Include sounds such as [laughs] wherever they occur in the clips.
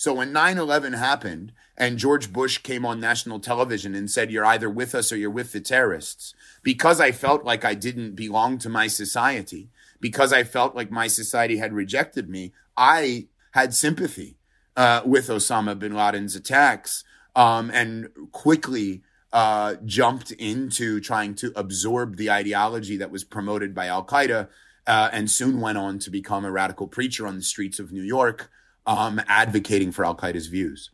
So when 9 11 happened and George Bush came on national television and said, You're either with us or you're with the terrorists, because I felt like I didn't belong to my society, because I felt like my society had rejected me, I had sympathy uh, with Osama bin Laden's attacks um, and quickly uh, jumped into trying to absorb the ideology that was promoted by Al Qaeda uh, and soon went on to become a radical preacher on the streets of New York um, advocating for Al Qaeda's views.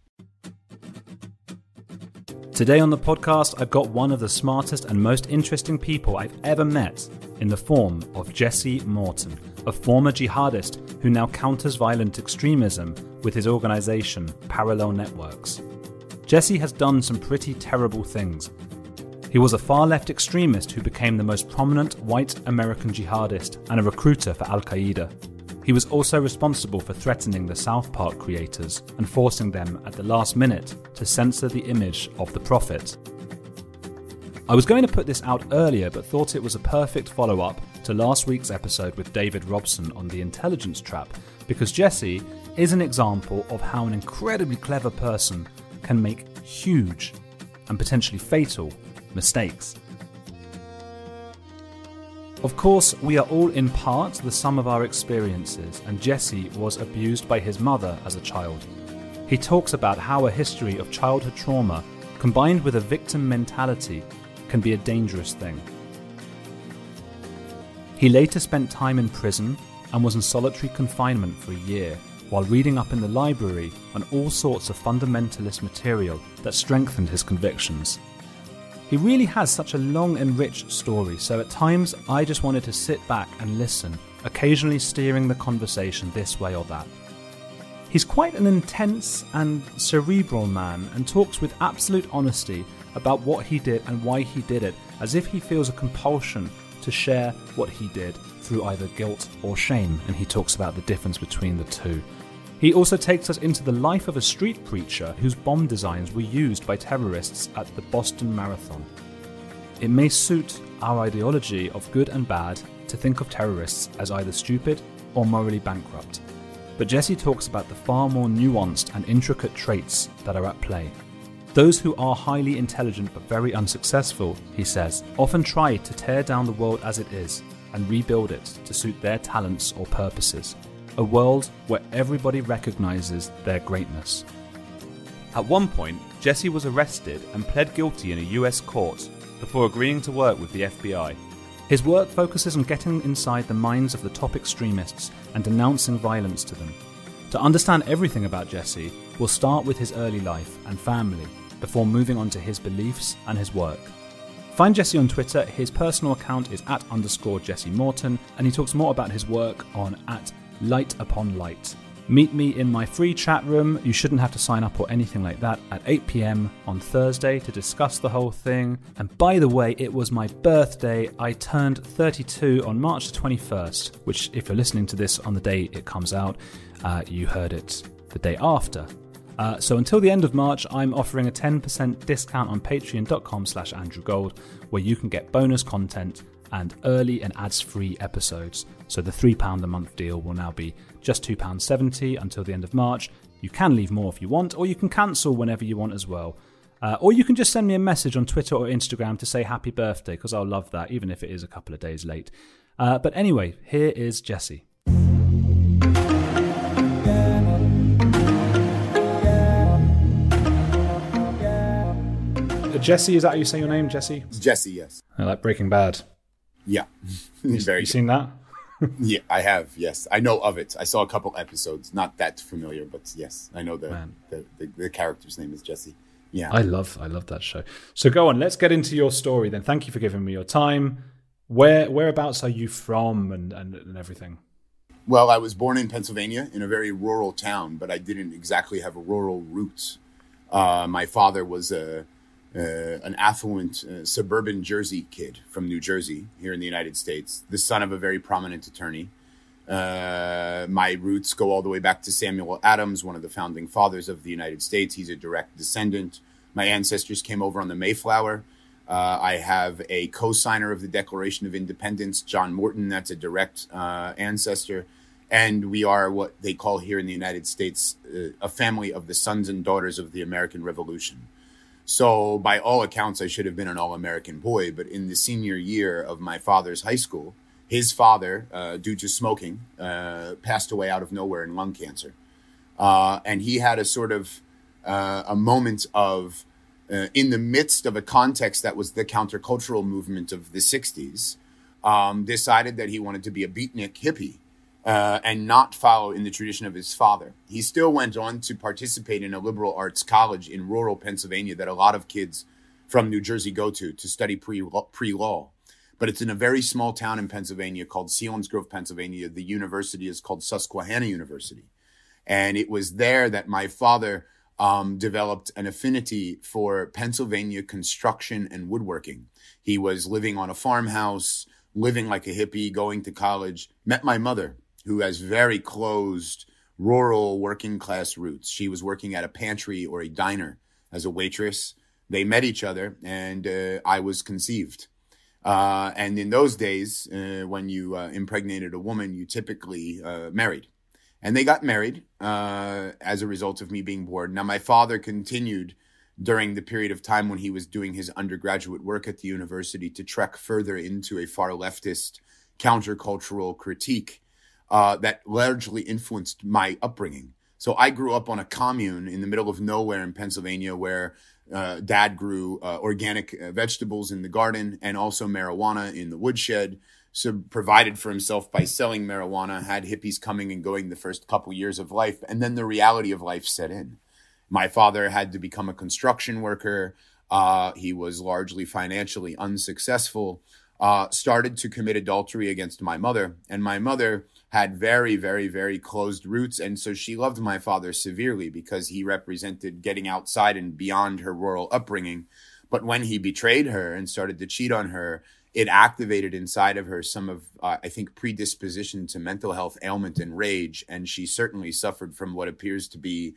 Today on the podcast, I've got one of the smartest and most interesting people I've ever met in the form of Jesse Morton, a former jihadist who now counters violent extremism with his organization, Parallel Networks. Jesse has done some pretty terrible things. He was a far left extremist who became the most prominent white American jihadist and a recruiter for Al Qaeda. He was also responsible for threatening the South Park creators and forcing them at the last minute to censor the image of the Prophet. I was going to put this out earlier, but thought it was a perfect follow up to last week's episode with David Robson on the intelligence trap, because Jesse is an example of how an incredibly clever person can make huge and potentially fatal mistakes. Of course, we are all in part the sum of our experiences, and Jesse was abused by his mother as a child. He talks about how a history of childhood trauma combined with a victim mentality can be a dangerous thing. He later spent time in prison and was in solitary confinement for a year while reading up in the library on all sorts of fundamentalist material that strengthened his convictions. He really has such a long and rich story, so at times I just wanted to sit back and listen, occasionally steering the conversation this way or that. He's quite an intense and cerebral man and talks with absolute honesty about what he did and why he did it, as if he feels a compulsion to share what he did through either guilt or shame, and he talks about the difference between the two. He also takes us into the life of a street preacher whose bomb designs were used by terrorists at the Boston Marathon. It may suit our ideology of good and bad to think of terrorists as either stupid or morally bankrupt. But Jesse talks about the far more nuanced and intricate traits that are at play. Those who are highly intelligent but very unsuccessful, he says, often try to tear down the world as it is and rebuild it to suit their talents or purposes a world where everybody recognizes their greatness. At one point, Jesse was arrested and pled guilty in a US court before agreeing to work with the FBI. His work focuses on getting inside the minds of the top extremists and denouncing violence to them. To understand everything about Jesse, we'll start with his early life and family before moving on to his beliefs and his work. Find Jesse on Twitter. His personal account is at underscore Jesse Morton, and he talks more about his work on at Light Upon Light. Meet me in my free chat room. You shouldn't have to sign up or anything like that at 8 pm on Thursday to discuss the whole thing. And by the way, it was my birthday. I turned 32 on March the 21st, which, if you're listening to this on the day it comes out, uh, you heard it the day after. Uh, so until the end of March, I'm offering a 10% discount on patreon.com slash andrewgold, where you can get bonus content and early and ads-free episodes. So the £3 a month deal will now be just £2.70 until the end of March. You can leave more if you want, or you can cancel whenever you want as well. Uh, or you can just send me a message on Twitter or Instagram to say happy birthday, because I'll love that, even if it is a couple of days late. Uh, but anyway, here is Jesse. Jesse, is that how you say your name, Jesse? Jesse, yes. I like Breaking Bad. Yeah, very. You seen that? [laughs] yeah, I have. Yes, I know of it. I saw a couple episodes. Not that familiar, but yes, I know the the, the, the, character's name is Jesse. Yeah, I love I love that show. So go on, let's get into your story then. Thank you for giving me your time. Where whereabouts are you from and and, and everything? Well, I was born in Pennsylvania in a very rural town, but I didn't exactly have a rural roots. Uh, my father was a, uh, an affluent uh, suburban Jersey kid from New Jersey here in the United States, the son of a very prominent attorney. Uh, my roots go all the way back to Samuel Adams, one of the founding fathers of the United States. He's a direct descendant. My ancestors came over on the Mayflower. Uh, I have a co-signer of the Declaration of Independence, John Morton. That's a direct uh, ancestor, and we are what they call here in the United States uh, a family of the sons and daughters of the American Revolution. So, by all accounts, I should have been an all-American boy. But in the senior year of my father's high school, his father, uh, due to smoking, uh, passed away out of nowhere in lung cancer, uh, and he had a sort of a moment of uh, in the midst of a context that was the countercultural movement of the 60s, um, decided that he wanted to be a beatnik hippie uh, and not follow in the tradition of his father. He still went on to participate in a liberal arts college in rural Pennsylvania that a lot of kids from New Jersey go to to study pre law. But it's in a very small town in Pennsylvania called Sealands Selinsgrove, Pennsylvania. The university is called Susquehanna University. And it was there that my father um, developed an affinity for Pennsylvania construction and woodworking. He was living on a farmhouse, living like a hippie, going to college, met my mother, who has very closed rural working class roots. She was working at a pantry or a diner as a waitress. They met each other, and uh, I was conceived. Uh, and in those days, uh, when you uh, impregnated a woman, you typically uh, married and they got married uh, as a result of me being born. Now, my father continued during the period of time when he was doing his undergraduate work at the university to trek further into a far leftist countercultural critique uh, that largely influenced my upbringing. So I grew up on a commune in the middle of nowhere in Pennsylvania where uh, dad grew uh, organic uh, vegetables in the garden and also marijuana in the woodshed so provided for himself by selling marijuana, had hippies coming and going the first couple years of life, and then the reality of life set in. My father had to become a construction worker. Uh, he was largely financially unsuccessful. Uh, started to commit adultery against my mother, and my mother had very, very, very closed roots, and so she loved my father severely because he represented getting outside and beyond her rural upbringing. But when he betrayed her and started to cheat on her, it activated inside of her some of uh, i think predisposition to mental health ailment and rage. And she certainly suffered from what appears to be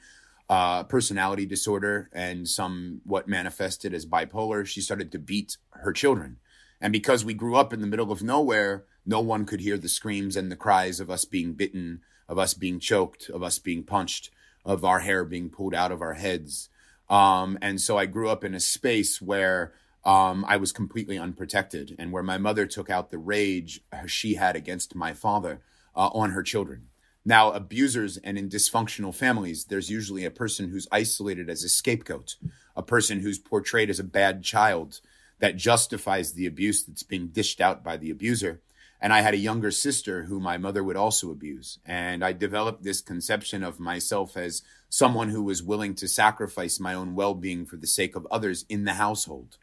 uh, personality disorder and some what manifested as bipolar. She started to beat her children. And because we grew up in the middle of nowhere no one could hear the screams and the cries of us being bitten of us being choked of us being punched of our hair being pulled out of our heads um, and so i grew up in a space where um, I was completely unprotected, and where my mother took out the rage she had against my father uh, on her children. Now, abusers and in dysfunctional families, there's usually a person who's isolated as a scapegoat, a person who's portrayed as a bad child that justifies the abuse that's being dished out by the abuser. And I had a younger sister who my mother would also abuse. And I developed this conception of myself as someone who was willing to sacrifice my own well being for the sake of others in the household.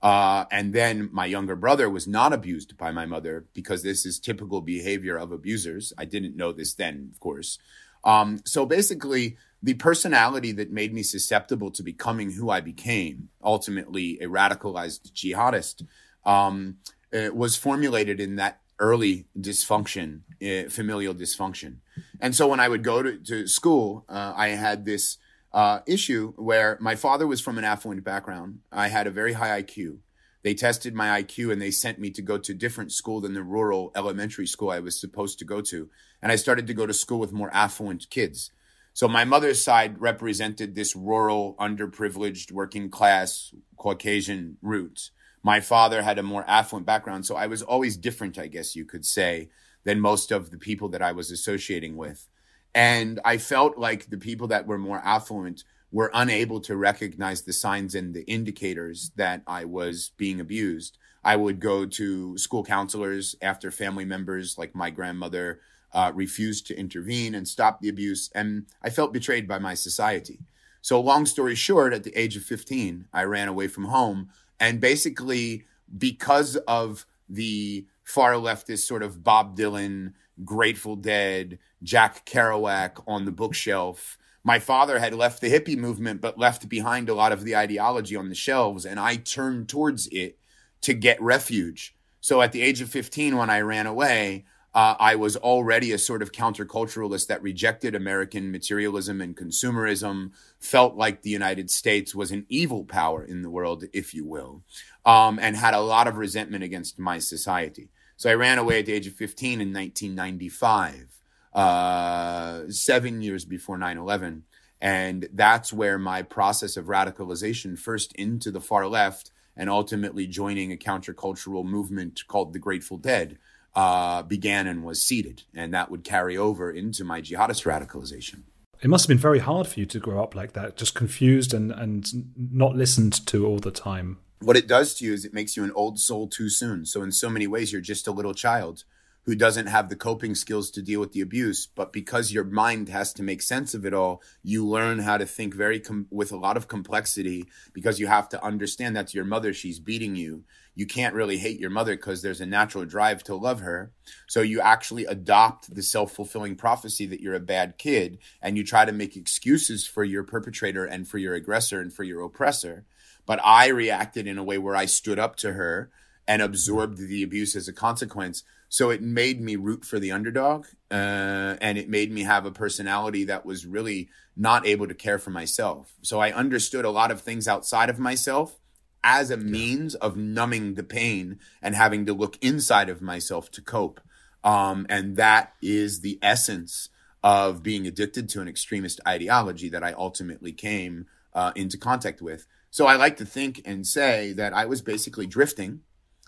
Uh, and then my younger brother was not abused by my mother because this is typical behavior of abusers. I didn't know this then, of course. Um, so basically, the personality that made me susceptible to becoming who I became, ultimately a radicalized jihadist, um, uh, was formulated in that early dysfunction, uh, familial dysfunction. And so when I would go to, to school, uh, I had this uh, issue where my father was from an affluent background. I had a very high IQ. They tested my IQ and they sent me to go to a different school than the rural elementary school I was supposed to go to. And I started to go to school with more affluent kids. So my mother's side represented this rural, underprivileged, working class, Caucasian roots. My father had a more affluent background. So I was always different, I guess you could say, than most of the people that I was associating with. And I felt like the people that were more affluent were unable to recognize the signs and the indicators that I was being abused. I would go to school counselors after family members, like my grandmother, uh, refused to intervene and stop the abuse. And I felt betrayed by my society. So, long story short, at the age of 15, I ran away from home. And basically, because of the far leftist sort of Bob Dylan, Grateful Dead, Jack Kerouac on the bookshelf. My father had left the hippie movement, but left behind a lot of the ideology on the shelves, and I turned towards it to get refuge. So at the age of 15, when I ran away, uh, I was already a sort of counterculturalist that rejected American materialism and consumerism, felt like the United States was an evil power in the world, if you will, um, and had a lot of resentment against my society. So I ran away at the age of 15 in 1995, uh, seven years before 9 11. And that's where my process of radicalization, first into the far left and ultimately joining a countercultural movement called the Grateful Dead, uh, began and was seeded. And that would carry over into my jihadist radicalization. It must have been very hard for you to grow up like that, just confused and, and not listened to all the time what it does to you is it makes you an old soul too soon. So in so many ways, you're just a little child who doesn't have the coping skills to deal with the abuse. But because your mind has to make sense of it all, you learn how to think very com- with a lot of complexity because you have to understand that's your mother. She's beating you. You can't really hate your mother because there's a natural drive to love her. So you actually adopt the self fulfilling prophecy that you're a bad kid and you try to make excuses for your perpetrator and for your aggressor and for your oppressor. But I reacted in a way where I stood up to her and absorbed the abuse as a consequence. So it made me root for the underdog, uh, and it made me have a personality that was really not able to care for myself. So I understood a lot of things outside of myself as a means of numbing the pain and having to look inside of myself to cope. Um, and that is the essence of being addicted to an extremist ideology that I ultimately came uh, into contact with. So I like to think and say that I was basically drifting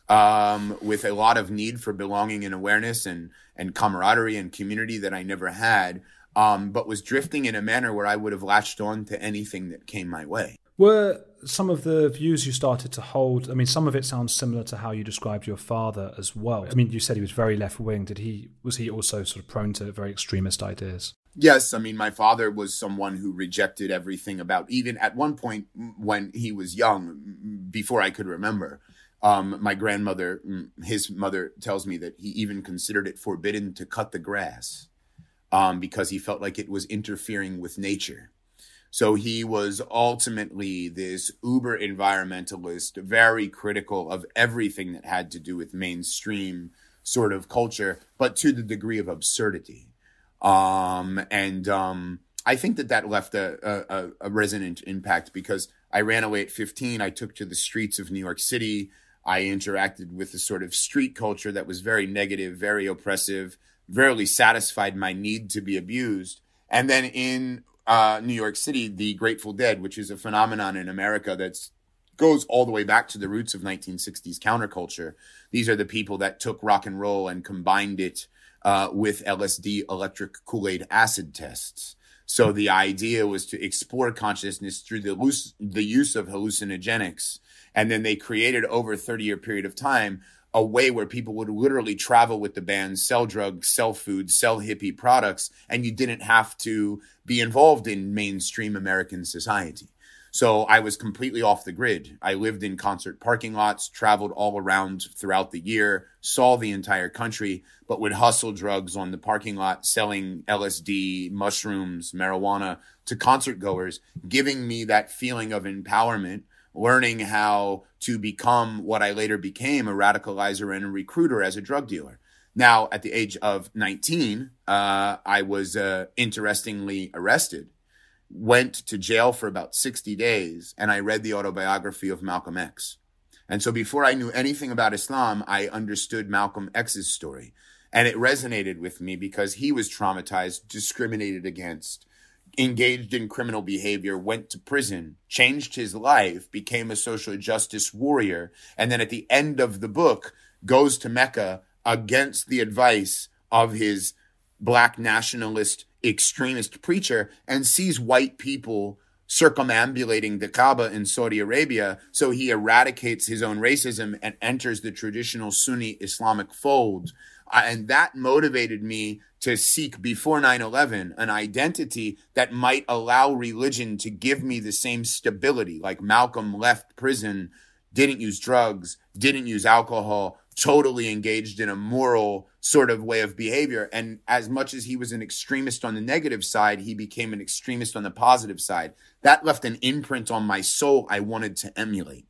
um, with a lot of need for belonging and awareness and, and camaraderie and community that I never had, um, but was drifting in a manner where I would have latched on to anything that came my way. Were some of the views you started to hold, I mean, some of it sounds similar to how you described your father as well. I mean, you said he was very left wing. Did he, was he also sort of prone to very extremist ideas? Yes, I mean, my father was someone who rejected everything about, even at one point when he was young, before I could remember. Um, my grandmother, his mother, tells me that he even considered it forbidden to cut the grass um, because he felt like it was interfering with nature. So he was ultimately this uber environmentalist, very critical of everything that had to do with mainstream sort of culture, but to the degree of absurdity. Um, and um, I think that that left a, a, a, resonant impact because I ran away at 15. I took to the streets of New York City. I interacted with a sort of street culture that was very negative, very oppressive, rarely satisfied my need to be abused. And then in uh, New York City, the Grateful Dead, which is a phenomenon in America that's goes all the way back to the roots of 1960s counterculture. These are the people that took rock and roll and combined it uh, with LSD electric Kool Aid acid tests. So the idea was to explore consciousness through the, loose, the use of hallucinogenics. And then they created over a 30 year period of time a way where people would literally travel with the band, sell drugs, sell food, sell hippie products, and you didn't have to be involved in mainstream American society. So I was completely off the grid. I lived in concert parking lots, traveled all around throughout the year, saw the entire country, but would hustle drugs on the parking lot, selling LSD, mushrooms, marijuana to concert goers, giving me that feeling of empowerment, learning how to become what I later became a radicalizer and a recruiter as a drug dealer. Now, at the age of 19, uh, I was uh, interestingly arrested went to jail for about 60 days and I read the autobiography of Malcolm X. And so before I knew anything about Islam, I understood Malcolm X's story. And it resonated with me because he was traumatized, discriminated against, engaged in criminal behavior, went to prison, changed his life, became a social justice warrior. And then at the end of the book, goes to Mecca against the advice of his black nationalist extremist preacher and sees white people circumambulating the Kaaba in Saudi Arabia. So he eradicates his own racism and enters the traditional Sunni Islamic fold. Uh, and that motivated me to seek before 9 11 an identity that might allow religion to give me the same stability. Like Malcolm left prison, didn't use drugs, didn't use alcohol, totally engaged in a moral sort of way of behavior. And as much as he was an extremist on the negative side, he became an extremist on the positive side. That left an imprint on my soul I wanted to emulate.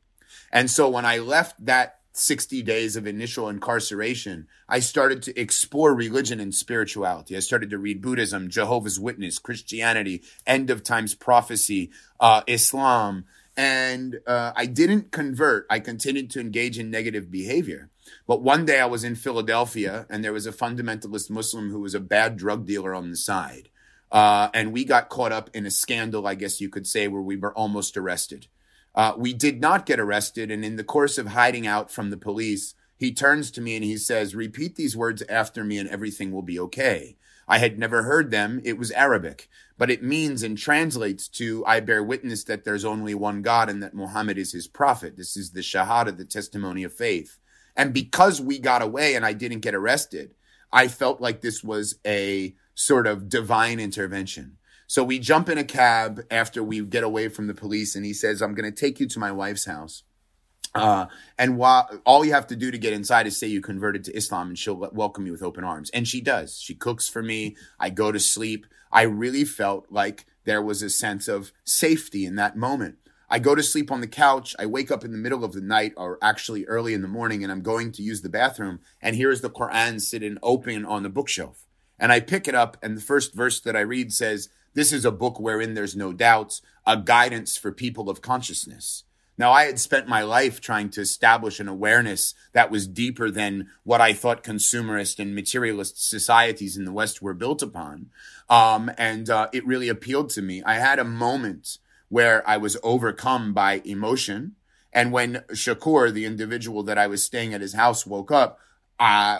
And so when I left that 60 days of initial incarceration, I started to explore religion and spirituality. I started to read Buddhism, Jehovah's Witness, Christianity, end of times prophecy, uh, Islam. And uh, I didn't convert. I continued to engage in negative behavior. But one day I was in Philadelphia and there was a fundamentalist Muslim who was a bad drug dealer on the side. Uh, and we got caught up in a scandal, I guess you could say, where we were almost arrested. Uh, we did not get arrested. And in the course of hiding out from the police, he turns to me and he says, Repeat these words after me and everything will be okay. I had never heard them. It was Arabic, but it means and translates to I bear witness that there's only one God and that Muhammad is his prophet. This is the Shahada, the testimony of faith. And because we got away and I didn't get arrested, I felt like this was a sort of divine intervention. So we jump in a cab after we get away from the police, and he says, I'm going to take you to my wife's house. Uh, and while all you have to do to get inside is say you converted to Islam and she'll welcome you with open arms. And she does. She cooks for me. I go to sleep. I really felt like there was a sense of safety in that moment. I go to sleep on the couch. I wake up in the middle of the night or actually early in the morning and I'm going to use the bathroom. And here is the Quran sitting open on the bookshelf. And I pick it up and the first verse that I read says, this is a book wherein there's no doubts, a guidance for people of consciousness. Now, I had spent my life trying to establish an awareness that was deeper than what I thought consumerist and materialist societies in the West were built upon. Um, and uh, it really appealed to me. I had a moment where I was overcome by emotion. And when Shakur, the individual that I was staying at his house, woke up, uh,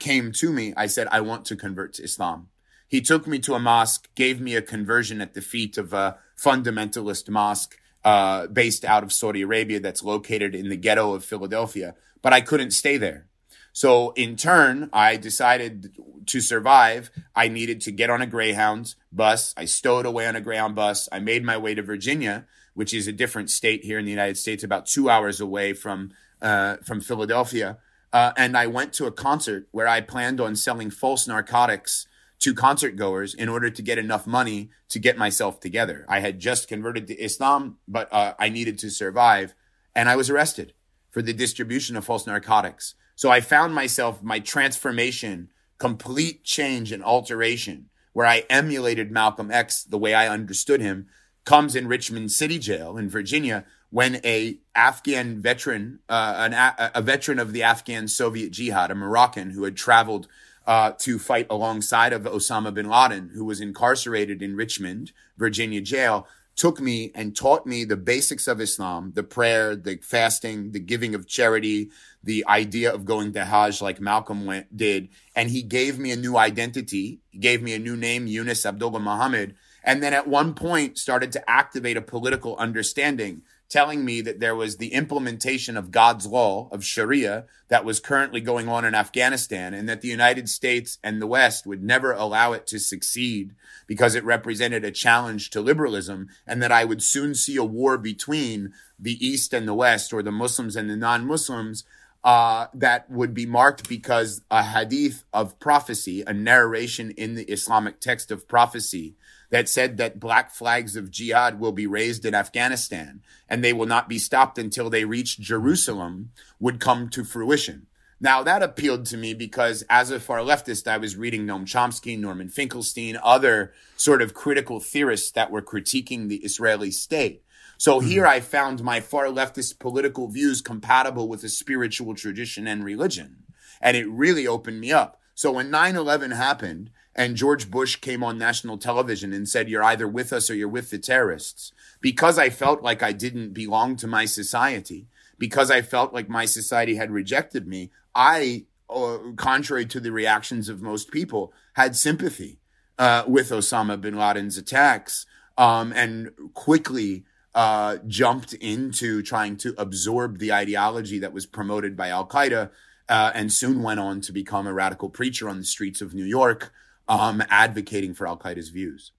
came to me, I said, I want to convert to Islam. He took me to a mosque, gave me a conversion at the feet of a fundamentalist mosque uh, based out of Saudi Arabia that's located in the ghetto of Philadelphia. But I couldn't stay there. So in turn, I decided to survive. I needed to get on a Greyhound bus. I stowed away on a Greyhound bus. I made my way to Virginia, which is a different state here in the United States, about two hours away from uh, from Philadelphia. Uh, and I went to a concert where I planned on selling false narcotics to concert goers in order to get enough money to get myself together. I had just converted to Islam, but uh, I needed to survive, and I was arrested for the distribution of false narcotics. So I found myself, my transformation, complete change and alteration, where I emulated Malcolm X the way I understood him, comes in Richmond City Jail in Virginia when a Afghan veteran, uh, an a-, a veteran of the Afghan Soviet Jihad, a Moroccan who had traveled uh, to fight alongside of Osama bin Laden, who was incarcerated in Richmond, Virginia jail, took me and taught me the basics of Islam, the prayer, the fasting, the giving of charity, the idea of going to Hajj like Malcolm went, did. And he gave me a new identity. He gave me a new name, Yunus Abdullah Muhammad. And then at one point started to activate a political understanding telling me that there was the implementation of God's law of Sharia that was currently going on in Afghanistan and that the United States and the West would never allow it to succeed because it represented a challenge to liberalism and that I would soon see a war between the East and the West or the Muslims and the non-Muslims uh, that would be marked because a hadith of prophecy, a narration in the Islamic text of prophecy that said that black flags of jihad will be raised in Afghanistan and they will not be stopped until they reach Jerusalem would come to fruition. Now that appealed to me because as a far leftist, I was reading Noam Chomsky, Norman Finkelstein, other sort of critical theorists that were critiquing the Israeli state. So mm-hmm. here I found my far leftist political views compatible with a spiritual tradition and religion. And it really opened me up. So when 9-11 happened and George Bush came on national television and said, you're either with us or you're with the terrorists, because I felt like I didn't belong to my society, because I felt like my society had rejected me, I, uh, contrary to the reactions of most people, had sympathy uh, with Osama bin Laden's attacks um, and quickly uh, jumped into trying to absorb the ideology that was promoted by Al Qaeda uh, and soon went on to become a radical preacher on the streets of New York, um, advocating for Al Qaeda's views.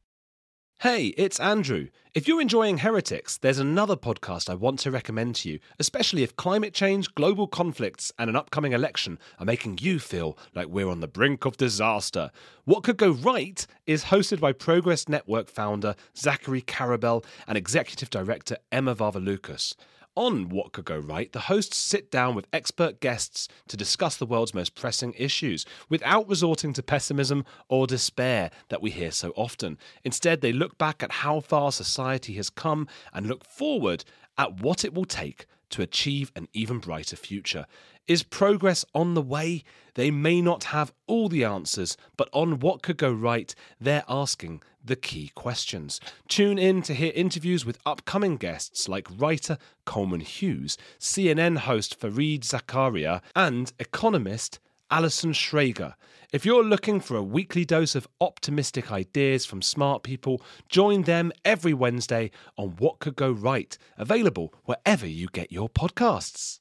Hey, it's Andrew. If you're enjoying Heretics, there's another podcast I want to recommend to you, especially if climate change, global conflicts, and an upcoming election are making you feel like we're on the brink of disaster. What Could Go Right is hosted by Progress Network founder Zachary Karabell and executive director Emma Varvaloucas. On What Could Go Right, the hosts sit down with expert guests to discuss the world's most pressing issues without resorting to pessimism or despair that we hear so often. Instead, they look back at how far society has come and look forward at what it will take to achieve an even brighter future. Is progress on the way? They may not have all the answers, but on what could go right, they're asking the key questions. Tune in to hear interviews with upcoming guests like writer Coleman Hughes, CNN host Fareed Zakaria, and economist Alison Schrager. If you're looking for a weekly dose of optimistic ideas from smart people, join them every Wednesday on What Could Go Right, available wherever you get your podcasts.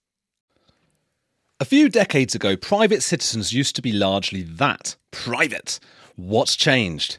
A few decades ago, private citizens used to be largely that private. What's changed?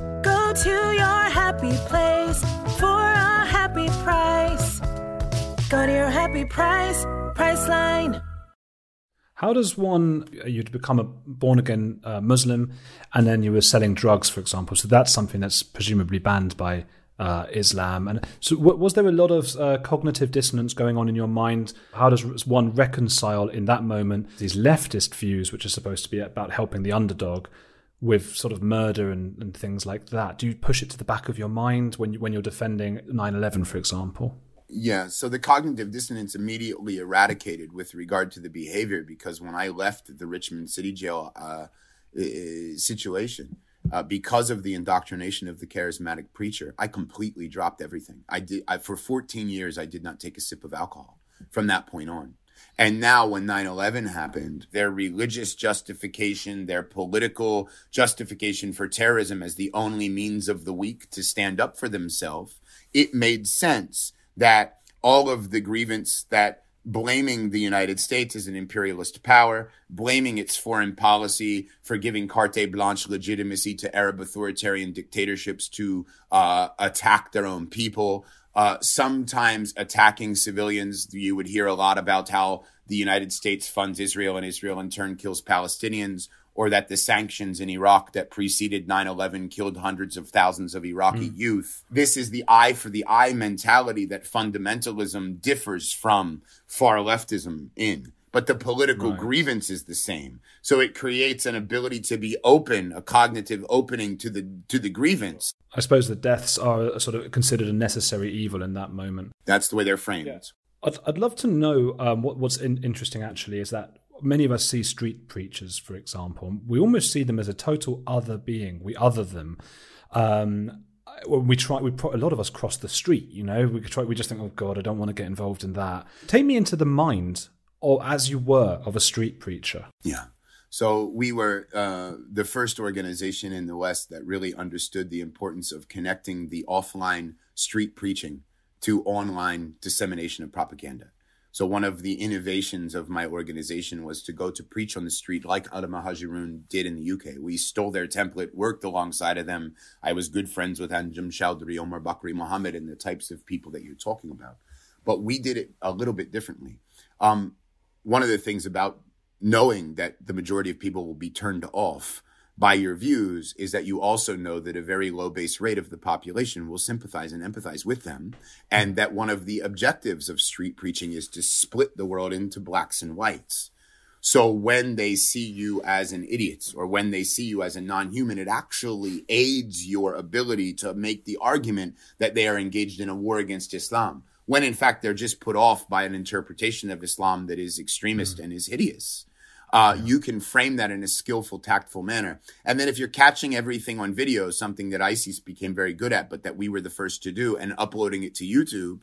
To your happy place for a happy price. Go to your happy price, Priceline. How does one, you'd become a born again uh, Muslim and then you were selling drugs, for example? So that's something that's presumably banned by uh, Islam. And so, was there a lot of uh, cognitive dissonance going on in your mind? How does one reconcile in that moment these leftist views, which are supposed to be about helping the underdog, with sort of murder and, and things like that? Do you push it to the back of your mind when you, when you're defending 9/11, for example? Yeah, so the cognitive dissonance immediately eradicated with regard to the behavior because when I left the Richmond City Jail uh, situation, uh, because of the indoctrination of the charismatic preacher, I completely dropped everything. I did I, for 14 years. I did not take a sip of alcohol from that point on. And now when 9-11 happened, their religious justification, their political justification for terrorism as the only means of the weak to stand up for themselves, it made sense that all of the grievance that blaming the United States as an imperialist power, blaming its foreign policy for giving carte blanche legitimacy to Arab authoritarian dictatorships to uh, attack their own people, uh, sometimes attacking civilians. You would hear a lot about how the United States funds Israel and Israel in turn kills Palestinians, or that the sanctions in Iraq that preceded 9 11 killed hundreds of thousands of Iraqi mm. youth. This is the eye for the eye mentality that fundamentalism differs from far leftism in but the political right. grievance is the same. So it creates an ability to be open, a cognitive opening to the to the grievance. I suppose the deaths are sort of considered a necessary evil in that moment. That's the way they're framed. Yeah. I'd, I'd love to know um, what, what's in, interesting actually is that many of us see street preachers, for example, we almost see them as a total other being. We other them. Um, when we try, we a lot of us cross the street. You know, we try. We just think, oh God, I don't want to get involved in that. Take me into the mind, or as you were, of a street preacher. Yeah. So we were uh, the first organization in the West that really understood the importance of connecting the offline street preaching to online dissemination of propaganda. So one of the innovations of my organization was to go to preach on the street like al-Muhajiroun did in the UK. We stole their template, worked alongside of them. I was good friends with Anjem Choudary, Omar Bakri Mohammed, and the types of people that you're talking about. But we did it a little bit differently. Um, one of the things about knowing that the majority of people will be turned off by your views is that you also know that a very low base rate of the population will sympathize and empathize with them. And that one of the objectives of street preaching is to split the world into blacks and whites. So when they see you as an idiot or when they see you as a non-human, it actually aids your ability to make the argument that they are engaged in a war against Islam. When in fact they're just put off by an interpretation of Islam that is extremist mm. and is hideous uh, you can frame that in a skillful, tactful manner. And then if you're catching everything on video, something that ISIS became very good at, but that we were the first to do, and uploading it to YouTube,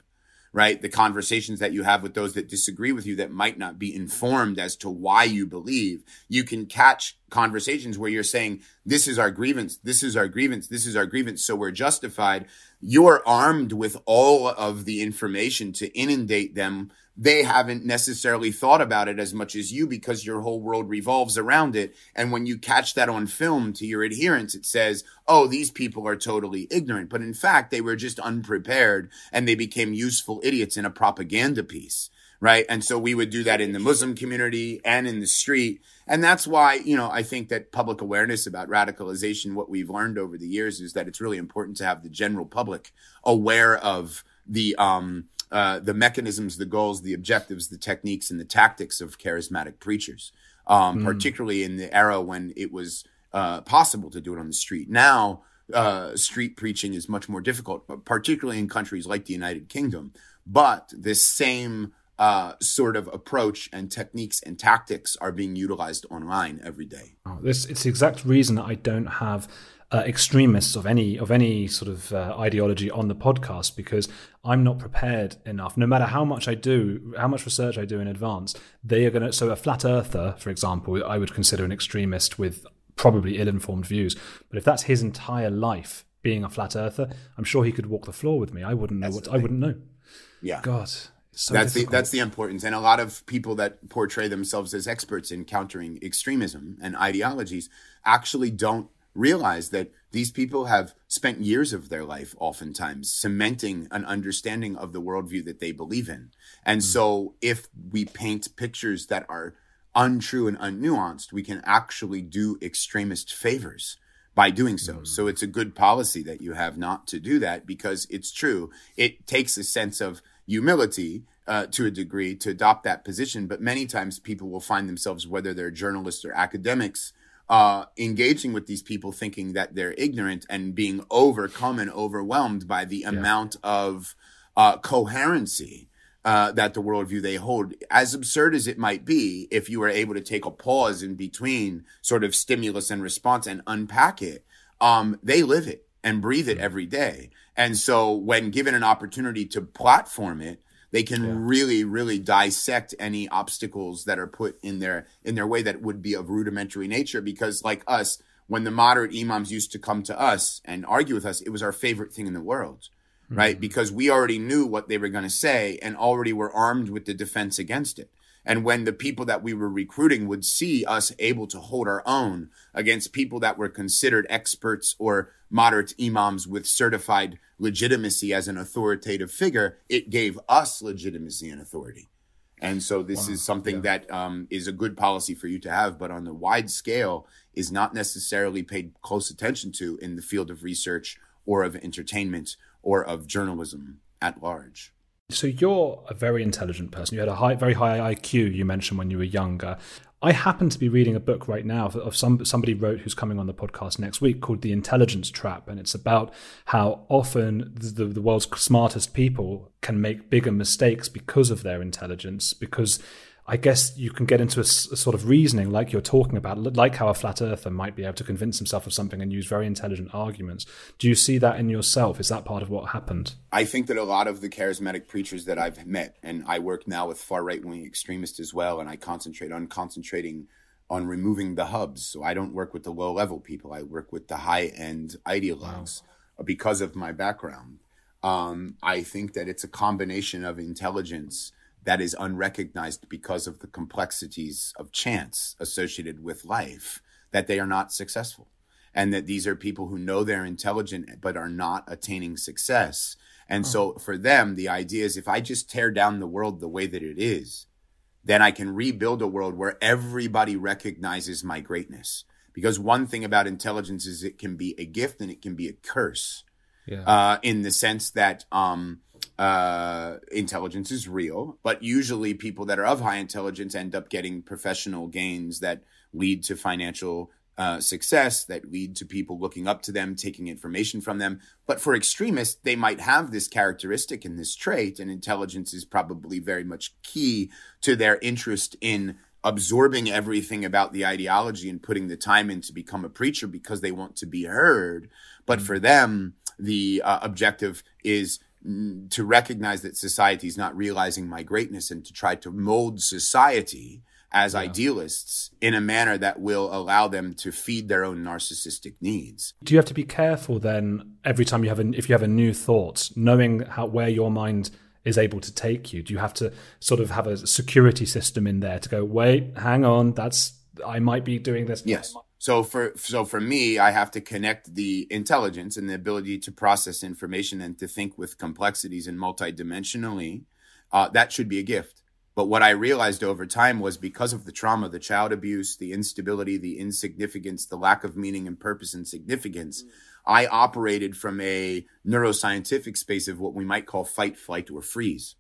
right? The conversations that you have with those that disagree with you that might not be informed as to why you believe, you can catch conversations where you're saying, this is our grievance, this is our grievance, this is our grievance, so we're justified. You're armed with all of the information to inundate them they haven't necessarily thought about it as much as you because your whole world revolves around it. And when you catch that on film to your adherents, it says, oh, these people are totally ignorant. But in fact, they were just unprepared and they became useful idiots in a propaganda piece. Right. And so we would do that in the Muslim community and in the street. And that's why, you know, I think that public awareness about radicalization, what we've learned over the years is that it's really important to have the general public aware of the, um, uh, the mechanisms, the goals, the objectives, the techniques, and the tactics of charismatic preachers, um, mm. particularly in the era when it was uh, possible to do it on the street. Now, uh, street preaching is much more difficult, particularly in countries like the United Kingdom. But this same uh, sort of approach and techniques and tactics are being utilized online every day. Oh, this it's the exact reason that I don't have uh, extremists of any of any sort of uh, ideology on the podcast because I'm not prepared enough. No matter how much I do, how much research I do in advance, they are going to. So a flat earther, for example, I would consider an extremist with probably ill-informed views. But if that's his entire life being a flat earther, I'm sure he could walk the floor with me. I wouldn't know that's what I wouldn't know. Yeah, God. So that's difficult. the that's the importance, and a lot of people that portray themselves as experts in countering extremism and ideologies actually don't realize that these people have spent years of their life oftentimes cementing an understanding of the worldview that they believe in. And mm-hmm. so if we paint pictures that are untrue and unnuanced, we can actually do extremist favors by doing so. Mm-hmm. So it's a good policy that you have not to do that because it's true. It takes a sense of humility uh, to a degree to adopt that position. But many times people will find themselves, whether they're journalists or academics, uh, engaging with these people thinking that they're ignorant and being overcome and overwhelmed by the yeah. amount of uh, coherency uh, that the worldview they hold, as absurd as it might be, if you were able to take a pause in between sort of stimulus and response and unpack it, um, they live it and breathe it every day. And so when given an opportunity to platform it, they can yeah. really really dissect any obstacles that are put in their in their way that would be of rudimentary nature because like us when the moderate imams used to come to us and argue with us it was our favorite thing in the world mm-hmm. right because we already knew what they were going to say and already were armed with the defense against it and when the people that we were recruiting would see us able to hold our own against people that were considered experts or moderate imams with certified legitimacy as an authoritative figure, it gave us legitimacy and authority. And so this wow. is something yeah. that um, is a good policy for you to have, but on the wide scale is not necessarily paid close attention to in the field of research or of entertainment or of journalism at large. So you're a very intelligent person. You had a high, very high IQ. You mentioned when you were younger. I happen to be reading a book right now of some somebody wrote who's coming on the podcast next week called The Intelligence Trap, and it's about how often the, the world's smartest people can make bigger mistakes because of their intelligence. Because I guess you can get into a, s- a sort of reasoning like you're talking about, like how a flat earther might be able to convince himself of something and use very intelligent arguments. Do you see that in yourself? Is that part of what happened? I think that a lot of the charismatic preachers that I've met, and I work now with far right wing extremists as well, and I concentrate on concentrating on removing the hubs. So I don't work with the low level people. I work with the high end ideologues because of my background. Um, I think that it's a combination of intelligence that is unrecognized because of the complexities of chance associated with life that they are not successful. And that these are people who know they're intelligent but are not attaining success. And so for them the idea is if i just tear down the world the way that it is then i can rebuild a world where everybody recognizes my greatness. Because one thing about intelligence is it can be a gift and it can be a curse. Yeah. uh, in the sense that um, uh, intelligence is real, but usually people that are of high intelligence end up getting professional gains that lead to financial uh, success, that lead to people looking up to them, taking information from them. But for extremists, they might have this characteristic and this trait, and intelligence is probably very much key to their interest in absorbing everything about the ideology and putting the time in to become a preacher because they want to be heard. But for them, the uh, objective is to recognize that society is not realizing my greatness and to try to mold society as idealists in a manner that will allow them to feed their own narcissistic needs. Do you have to be careful then every time you have a, if you have a new thought, knowing how where your mind is able to take you? Do you have to sort of have a security system in there to go, wait, hang on, that's I might be doing this. Yes. So for so for me, I have to connect the intelligence and the ability to process information and to think with complexities and multidimensionally. Uh, that should be a gift. But what I realized over time was because of the trauma, the child abuse, the instability, the insignificance, the lack of meaning and purpose and significance, I operated from a neuroscientific space of what we might call fight, flight, or freeze.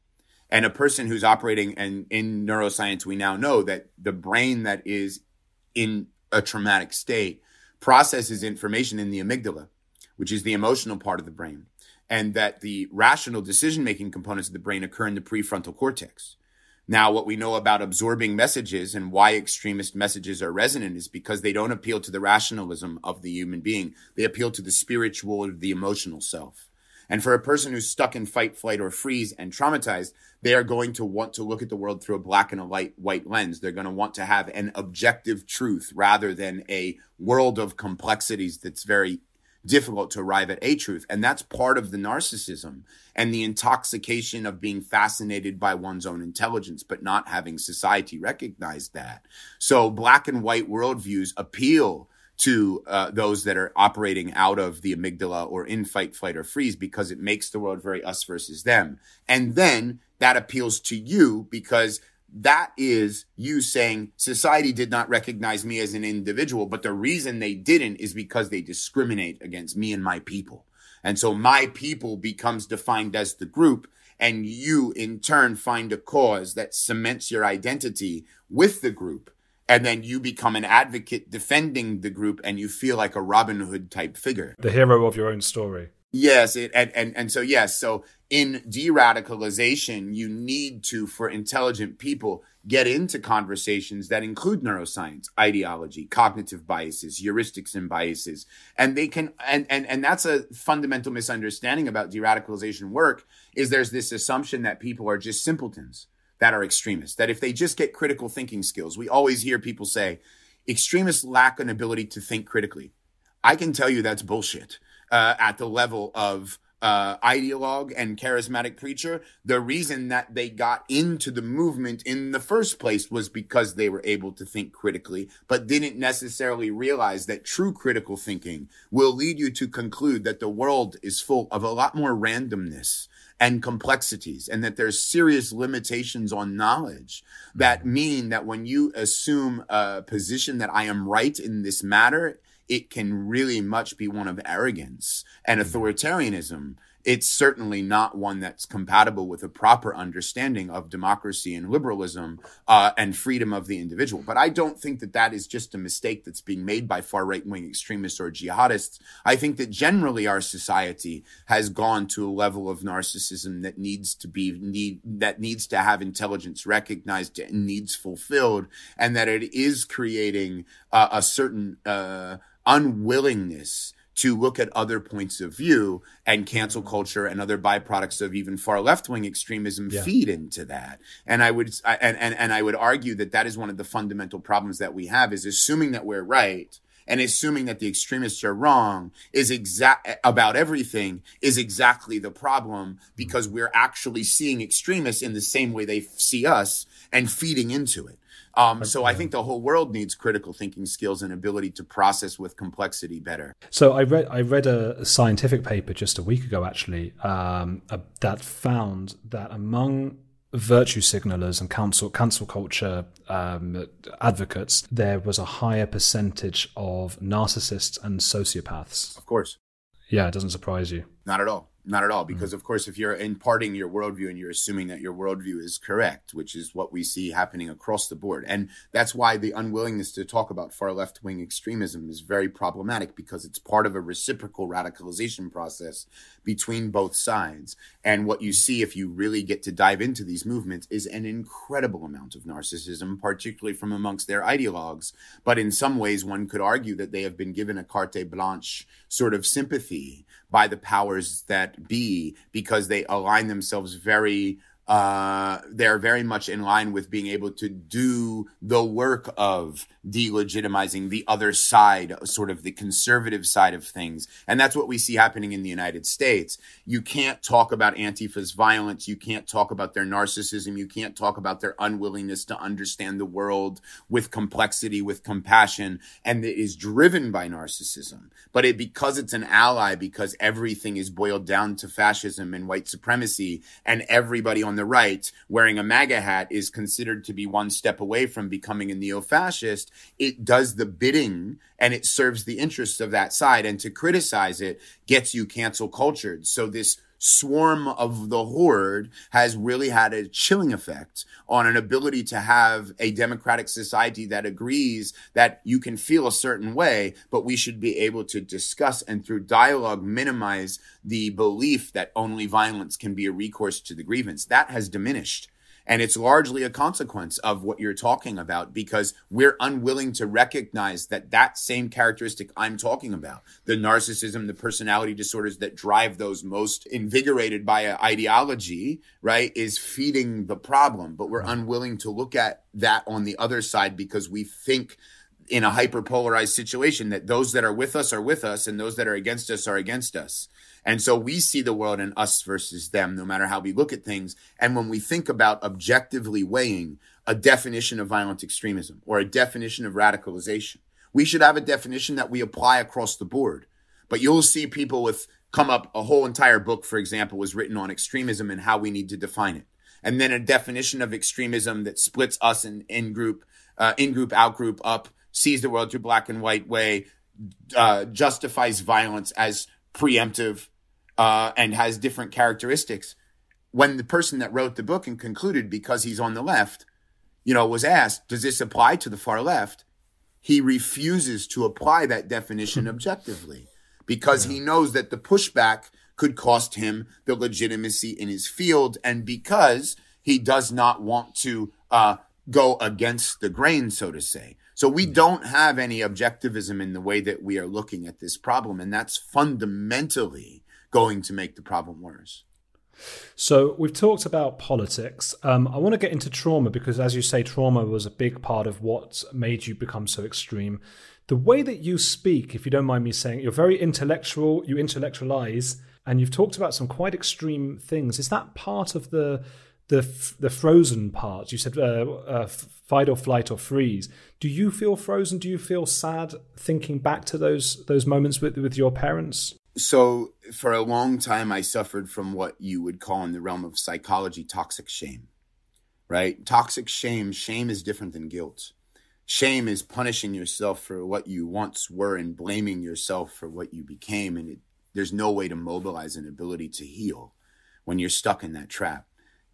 And a person who's operating and in neuroscience, we now know that the brain that is in a traumatic state processes information in the amygdala, which is the emotional part of the brain, and that the rational decision making components of the brain occur in the prefrontal cortex. Now, what we know about absorbing messages and why extremist messages are resonant is because they don't appeal to the rationalism of the human being. They appeal to the spiritual or the emotional self. And for a person who's stuck in fight, flight, or freeze and traumatized, they are going to want to look at the world through a black and a light, white lens. They're going to want to have an objective truth rather than a world of complexities that's very difficult to arrive at a truth. And that's part of the narcissism and the intoxication of being fascinated by one's own intelligence, but not having society recognize that. So black and white worldviews appeal to uh, those that are operating out of the amygdala or in fight, flight, or freeze because it makes the world very us versus them. And then that appeals to you because that is you saying society did not recognize me as an individual, but the reason they didn't is because they discriminate against me and my people. And so my people becomes defined as the group and you in turn find a cause that cements your identity with the group. And then you become an advocate defending the group and you feel like a Robin Hood type figure. The hero of your own story. Yes, it, and, and and so yes, so in de-radicalization, you need to, for intelligent people, get into conversations that include neuroscience, ideology, cognitive biases, heuristics and biases, and they can, and and and that's a fundamental misunderstanding about de-radicalization work. Is there's this assumption that people are just simpletons that are extremists, that if they just get critical thinking skills, we always hear people say, extremists lack an ability to think critically. I can tell you that's bullshit uh, at the level of uh, ideologue and charismatic preacher. The reason that they got into the movement in the first place was because they were able to think critically, but didn't necessarily realize that true critical thinking will lead you to conclude that the world is full of a lot more randomness and complexities and that there's serious limitations on knowledge that mm-hmm. mean that when you assume a position that I am right in this matter, it can really much be one of arrogance and mm-hmm. authoritarianism. It's certainly not one that's compatible with a proper understanding of democracy and liberalism uh, and freedom of the individual. But I don't think that that is just a mistake that's being made by far right wing extremists or jihadists. I think that generally our society has gone to a level of narcissism that needs to be need that needs to have intelligence recognized and needs fulfilled, and that it is creating uh, a certain uh, unwillingness to look at other points of view and cancel mm-hmm. culture and other byproducts of even far left wing extremism yeah. feed into that. And I would, and, and, and I would argue that that is one of the fundamental problems that we have is assuming that we're right and assuming that the extremists are wrong is exact about everything is exactly the problem mm-hmm. because we're actually seeing extremists in the same way they see us and feeding into it. Um, so I think the whole world needs critical thinking skills and ability to process with complexity better. So I read I read a scientific paper just a week ago actually um, uh, that found that among virtue signalers and cancel cancel culture um, advocates, there was a higher percentage of narcissists and sociopaths. Of course. Yeah, it doesn't surprise you. Not at all. Not at all. Mm-hmm. Because, mm-hmm. of course, if you're imparting your worldview and you're assuming that your worldview is correct, which is what we see happening across the board. And that's why the unwillingness to talk about far left wing extremism is very problematic because it's part of a reciprocal radicalization process between both sides. And what you see if you really get to dive into these movements is an incredible amount of narcissism, particularly from amongst their ideologues. But in some ways, one could argue that they have been given a carte blanche sort of sympathy by the powers that be because they align themselves very uh, they're very much in line with being able to do the work of delegitimizing the other side, sort of the conservative side of things. And that's what we see happening in the United States. You can't talk about Antifa's violence. You can't talk about their narcissism. You can't talk about their unwillingness to understand the world with complexity, with compassion, and it is driven by narcissism. But it, because it's an ally, because everything is boiled down to fascism and white supremacy, and everybody on the right wearing a MAGA hat is considered to be one step away from becoming a neo fascist, it does the bidding and it serves the interests of that side. And to criticize it gets you cancel cultured. So this swarm of the horde has really had a chilling effect on an ability to have a democratic society that agrees that you can feel a certain way, but we should be able to discuss and through dialogue minimize the belief that only violence can be a recourse to the grievance. That has diminished and it's largely a consequence of what you're talking about because we're unwilling to recognize that that same characteristic I'm talking about, the narcissism, the personality disorders that drive those most invigorated by an ideology, right, is feeding the problem. But we're mm-hmm. unwilling to look at that on the other side because we think in a hyperpolarized situation that those that are with us are with us and those that are against us are against us. And so we see the world in us versus them, no matter how we look at things. And when we think about objectively weighing a definition of violent extremism or a definition of radicalization, we should have a definition that we apply across the board. But you'll see people with come up a whole entire book, for example, was written on extremism and how we need to define it. And then a definition of extremism that splits us in, in group, uh, in group, out group, up, sees the world through black and white way, uh, justifies violence as preemptive, uh, and has different characteristics. When the person that wrote the book and concluded because he's on the left, you know, was asked, does this apply to the far left? He refuses to apply that definition hmm. objectively because yeah. he knows that the pushback could cost him the legitimacy in his field and because he does not want to uh, go against the grain, so to say. So we hmm. don't have any objectivism in the way that we are looking at this problem. And that's fundamentally going to make the problem worse. So we've talked about politics. Um, I want to get into trauma because, as you say, trauma was a big part of what made you become so extreme. The way that you speak, if you don't mind me saying, you're very intellectual. You intellectualize, and you've talked about some quite extreme things. Is that part of the the the frozen part? You said uh, uh, fight or flight or freeze. Do you feel frozen? Do you feel sad thinking back to those those moments with with your parents? So, for a long time, I suffered from what you would call in the realm of psychology toxic shame, right? Toxic shame, shame is different than guilt. Shame is punishing yourself for what you once were and blaming yourself for what you became. And it, There's no way to mobilize an ability to heal when you're stuck in that trap.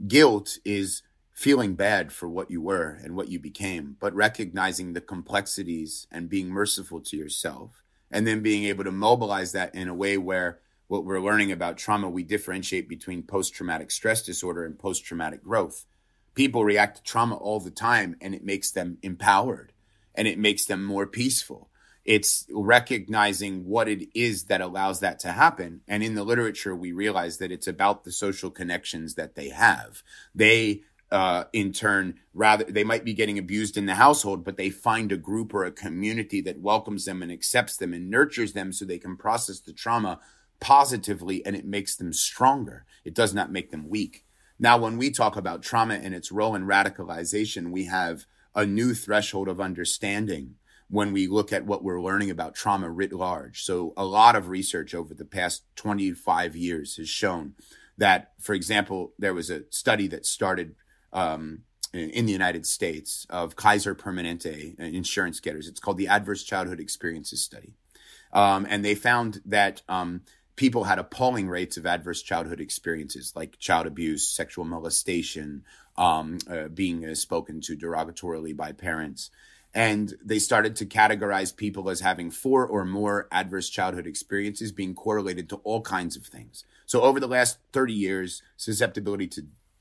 Guilt is feeling bad for what you were and what you became, but recognizing the complexities and being merciful to yourself, and then being able to mobilize that in a way where what we're learning about trauma, we differentiate between post traumatic stress disorder and post traumatic growth. People react to trauma all the time and it makes them empowered and it makes them more peaceful. It's recognizing what it is that allows that to happen. And in the literature, we realize that it's about the social connections that they have. They uh, in turn, rather they might be getting abused in the household, but they find a group or a community that welcomes them and accepts them and nurtures them so they can process the trauma positively and it makes them stronger. It does not make them weak. Now, when we talk about trauma and its role in radicalization, we have a new threshold of understanding when we look at what we're learning about trauma writ large. So, a lot of research over the past 25 years has shown that, for example, there was a study that started um, in the United States of Kaiser Permanente insurance getters. It's called the Adverse Childhood Experiences Study. Um, and they found that um, people had appalling rates of adverse childhood experiences like child abuse, sexual molestation, um, uh, being uh, spoken to derogatorily by parents. And they started to categorize people as having four or more adverse childhood experiences being correlated to all kinds of things. So over the last 30 years, susceptibility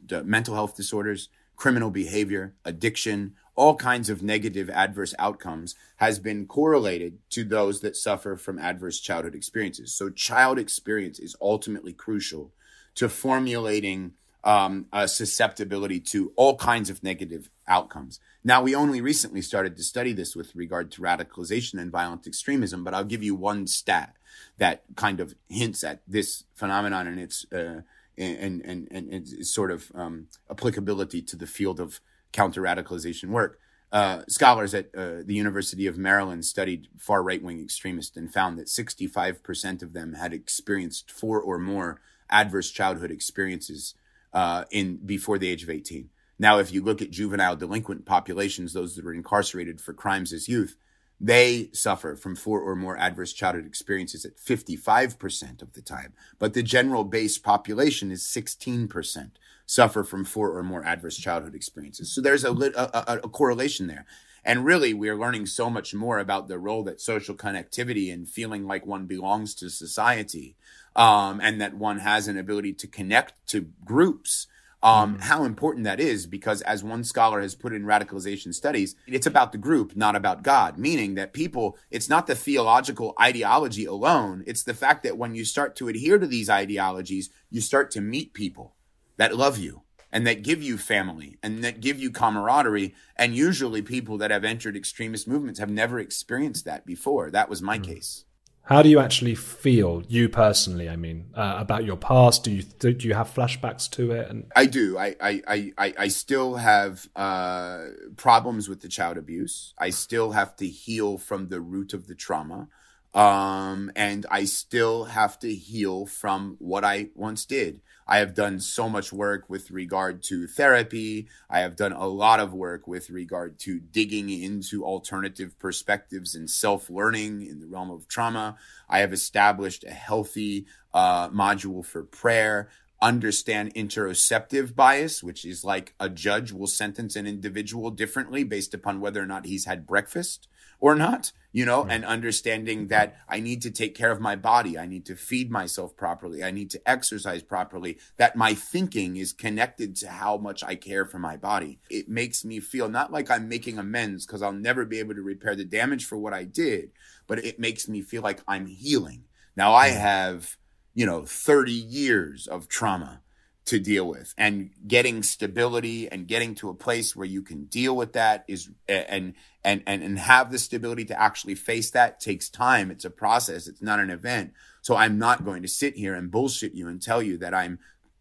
to mental health disorders, criminal behavior, addiction, all kinds of negative adverse outcomes has been correlated to those that suffer from adverse childhood experiences. So child experience is ultimately crucial to formulating um, a susceptibility to all kinds of negative outcomes. Now, we only recently started to study this with regard to radicalization and violent extremism, but I'll give you one stat that kind of hints at this phenomenon and its uh, and, and, and, and sort of um, applicability to the field of counter radicalization work. Uh, scholars at uh, the University of Maryland studied far right wing extremists and found that 65% of them had experienced four or more adverse childhood experiences uh, in before the age of 18. Now, if you look at juvenile delinquent populations, those that were incarcerated for crimes as youth, they suffer from four or more adverse childhood experiences at 55% of the time. But the general base population is 16% suffer from four or more adverse childhood experiences. So there's a, a, a correlation there. And really, we are learning so much more about the role that social connectivity and feeling like one belongs to society, um, and that one has an ability to connect to groups um, mm. how important that is because as one scholar has put in radicalization studies, it's about the group, not about God, meaning that people, it's not the theological ideology alone. It's the fact that when you start to adhere to these ideologies, you start to meet people that love you and that give you family and that give you camaraderie. And usually people that have entered extremist movements have never experienced that before. That was my mm. case. How do you actually feel, you personally? I mean, uh, about your past? Do you do you have flashbacks to it? And I do. I I I I still have uh, problems with the child abuse. I still have to heal from the root of the trauma, um, and I still have to heal from what I once did. I have done so much work with regard to therapy. I have done a lot of work with regard to digging into alternative perspectives and self learning in the realm of trauma. I have established a healthy uh, module for prayer. Understand interoceptive bias, which is like a judge will sentence an individual differently based upon whether or not he's had breakfast or not, you know, and understanding that I need to take care of my body. I need to feed myself properly. I need to exercise properly, that my thinking is connected to how much I care for my body. It makes me feel not like I'm making amends because I'll never be able to repair the damage for what I did, but it makes me feel like I'm healing. Now I have, you know, 30 years of trauma to deal with. And getting stability and getting to a place where you can deal with that is and and and and have the stability to actually face that takes time. It's a process. It's not an event. So i'm not going to sit here and bullshit you and tell you that i'm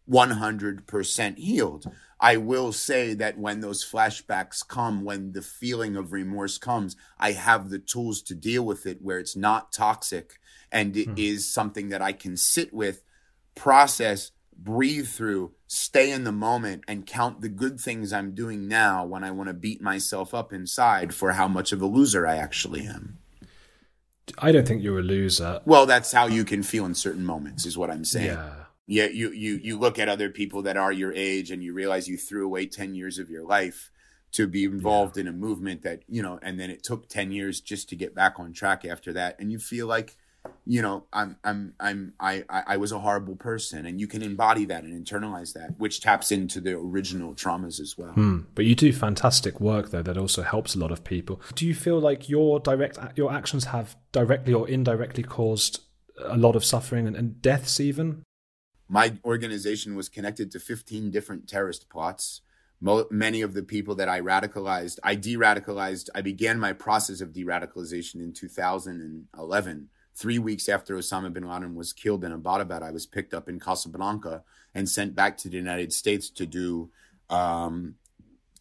100% healed. I will say that when those flashbacks come when the feeling of remorse comes i have the tools to deal with it where it's not toxic and it hmm. is something that i can sit with process breathe through, stay in the moment, and count the good things I'm doing now when I want to beat myself up inside for how much of a loser I actually am. I don't think you're a loser. Well, that's how you can feel in certain moments, is what I'm saying. Yeah. Yeah, you you you look at other people that are your age and you realize you threw away 10 years of your life to be involved in a movement that, you know, and then it took 10 years just to get back on track after that and you feel like you know, I'm, I'm, I'm, I, I was a horrible person, and you can embody that and internalize that, which taps into the original traumas as well. Hmm. But you do fantastic work though that also helps a lot of people. Do you feel like your direct, your actions have directly or indirectly caused a lot of suffering and, and deaths even? My organization was connected to 15 different terrorist plots. Mo- many of the people that I radicalized, I de radicalized, I began my process of de radicalization in 2011 Three weeks after Osama bin Laden was killed in Abbottabad, I was picked up in Casablanca and sent back to the United States to do um,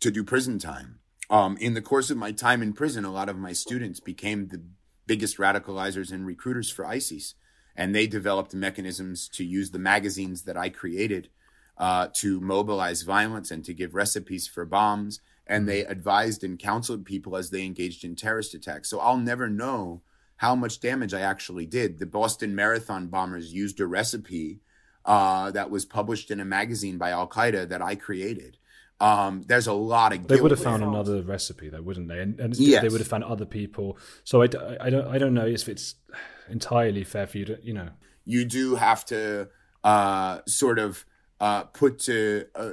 to do prison time. Um, in the course of my time in prison, a lot of my students became the biggest radicalizers and recruiters for ISIS, and they developed mechanisms to use the magazines that I created uh, to mobilize violence and to give recipes for bombs. And they advised and counseled people as they engaged in terrorist attacks. So I'll never know how much damage I actually did. The Boston Marathon bombers used a recipe uh, that was published in a magazine by Al Qaeda that I created. Um, there's a lot of they would have found another recipe though wouldn't they and, and yes. they would have found other people so I, I don't i don't know if it's entirely fair for you to you know you do have to uh, sort of uh, put to a,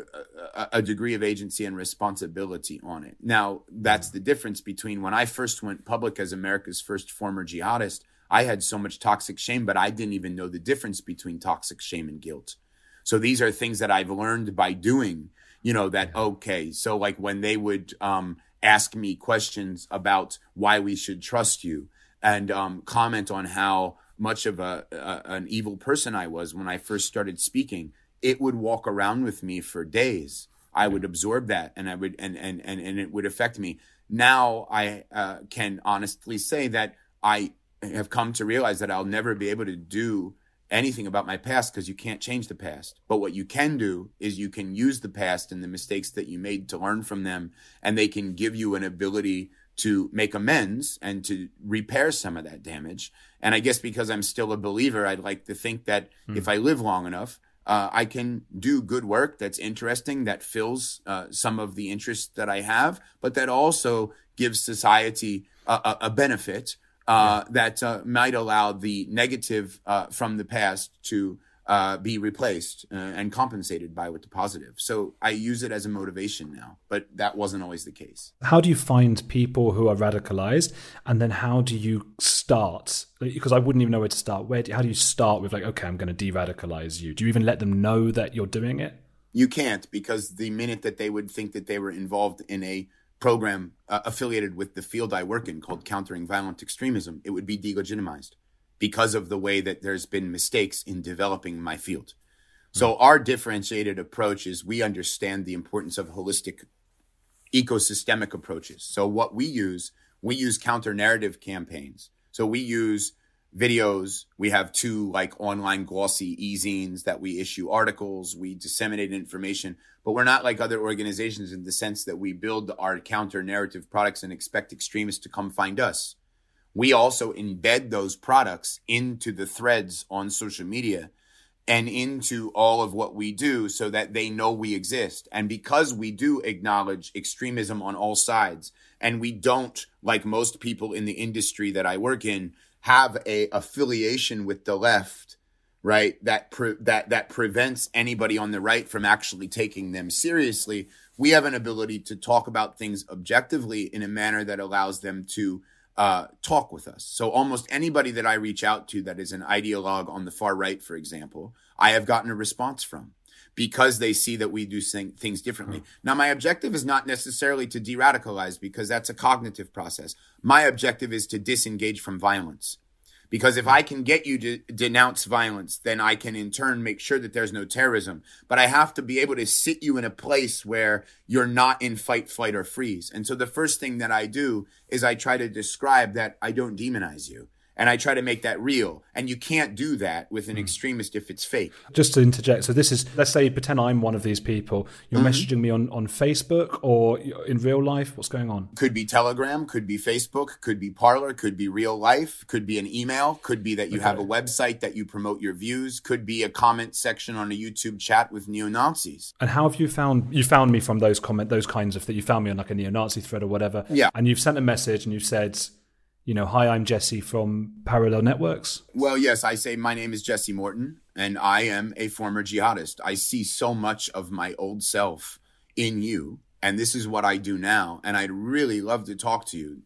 a, a, degree of agency and responsibility on it. Now, that's the difference between when I first went public as America's first former jihadist. I had so much toxic shame, but I didn't even know the difference between toxic shame and guilt. So these are things that I've learned by doing, you know, that, okay. So like when they would, um, ask me questions about why we should trust you and, um, comment on how much of a, a an evil person I was when I first started speaking it would walk around with me for days. I would absorb that and I would, and, and, and, and it would affect me. Now I uh, can honestly say that I have come to realize that I'll never be able to do anything about my past because you can't change the past. But what you can do is you can use the past and the mistakes that you made to learn from them, and they can give you an ability to make amends and to repair some of that damage. And I guess because I'm still a believer, I'd like to think that mm. if I live long enough, uh, I can do good work that's interesting, that fills uh, some of the interests that I have, but that also gives society a, a benefit uh, yeah. that uh, might allow the negative uh, from the past to uh, be replaced uh, and compensated by with the positive. So I use it as a motivation now, but that wasn't always the case. How do you find people who are radicalized, and then how do you start? Because I wouldn't even know where to start. Where? Do, how do you start with like, okay, I'm going to de-radicalize you? Do you even let them know that you're doing it? You can't because the minute that they would think that they were involved in a program uh, affiliated with the field I work in called countering violent extremism, it would be delegitimized because of the way that there's been mistakes in developing my field. Hmm. So our differentiated approach is we understand the importance of holistic ecosystemic approaches. So what we use, we use counter narrative campaigns. So we use videos. We have two like online glossy e-zines that we issue articles. We disseminate information, but we're not like other organizations in the sense that we build our counter narrative products and expect extremists to come find us we also embed those products into the threads on social media and into all of what we do so that they know we exist. And because we do acknowledge extremism on all sides and we don't, like most people in the industry that I work in, have a affiliation with the left, right? That, pre- that, that prevents anybody on the right from actually taking them seriously. We have an ability to talk about things objectively in a manner that allows them to uh, talk with us. So almost anybody that I reach out to that is an ideologue on the far right, for example, I have gotten a response from because they see that we do things differently. Now, my objective is not necessarily to de-radicalize because that's a cognitive process. My objective is to disengage from violence. Because if I can get you to denounce violence, then I can in turn make sure that there's no terrorism. But I have to be able to sit you in a place where you're not in fight, flight, or freeze. And so the first thing that I do is I try to describe that I don't demonize you. And I try to make that real. And you can't do that with an Hmm. extremist if it's fake. Just to interject, so this is let's say pretend I'm one of these people. You're Mm-hmm. messaging me on on Facebook or in real life. What's going on? Could be Telegram, could be Facebook, could be Parler, could be real life, could be an email, could be that you have a website that you promote your views, could be a comment section on a YouTube chat with neo Nazis. And how have you found you found me from those comment those kinds of that you found me on like a neo-Nazi thread or whatever? Yeah. And you've sent a message and you've said, you know, hi, I'm Jesse from Parallel Networks. Well, yes, I say my name is Jesse Morton, and I am a former jihadist. I see so much of my old self in you, and this is what I do now. And I'd really love to talk to you,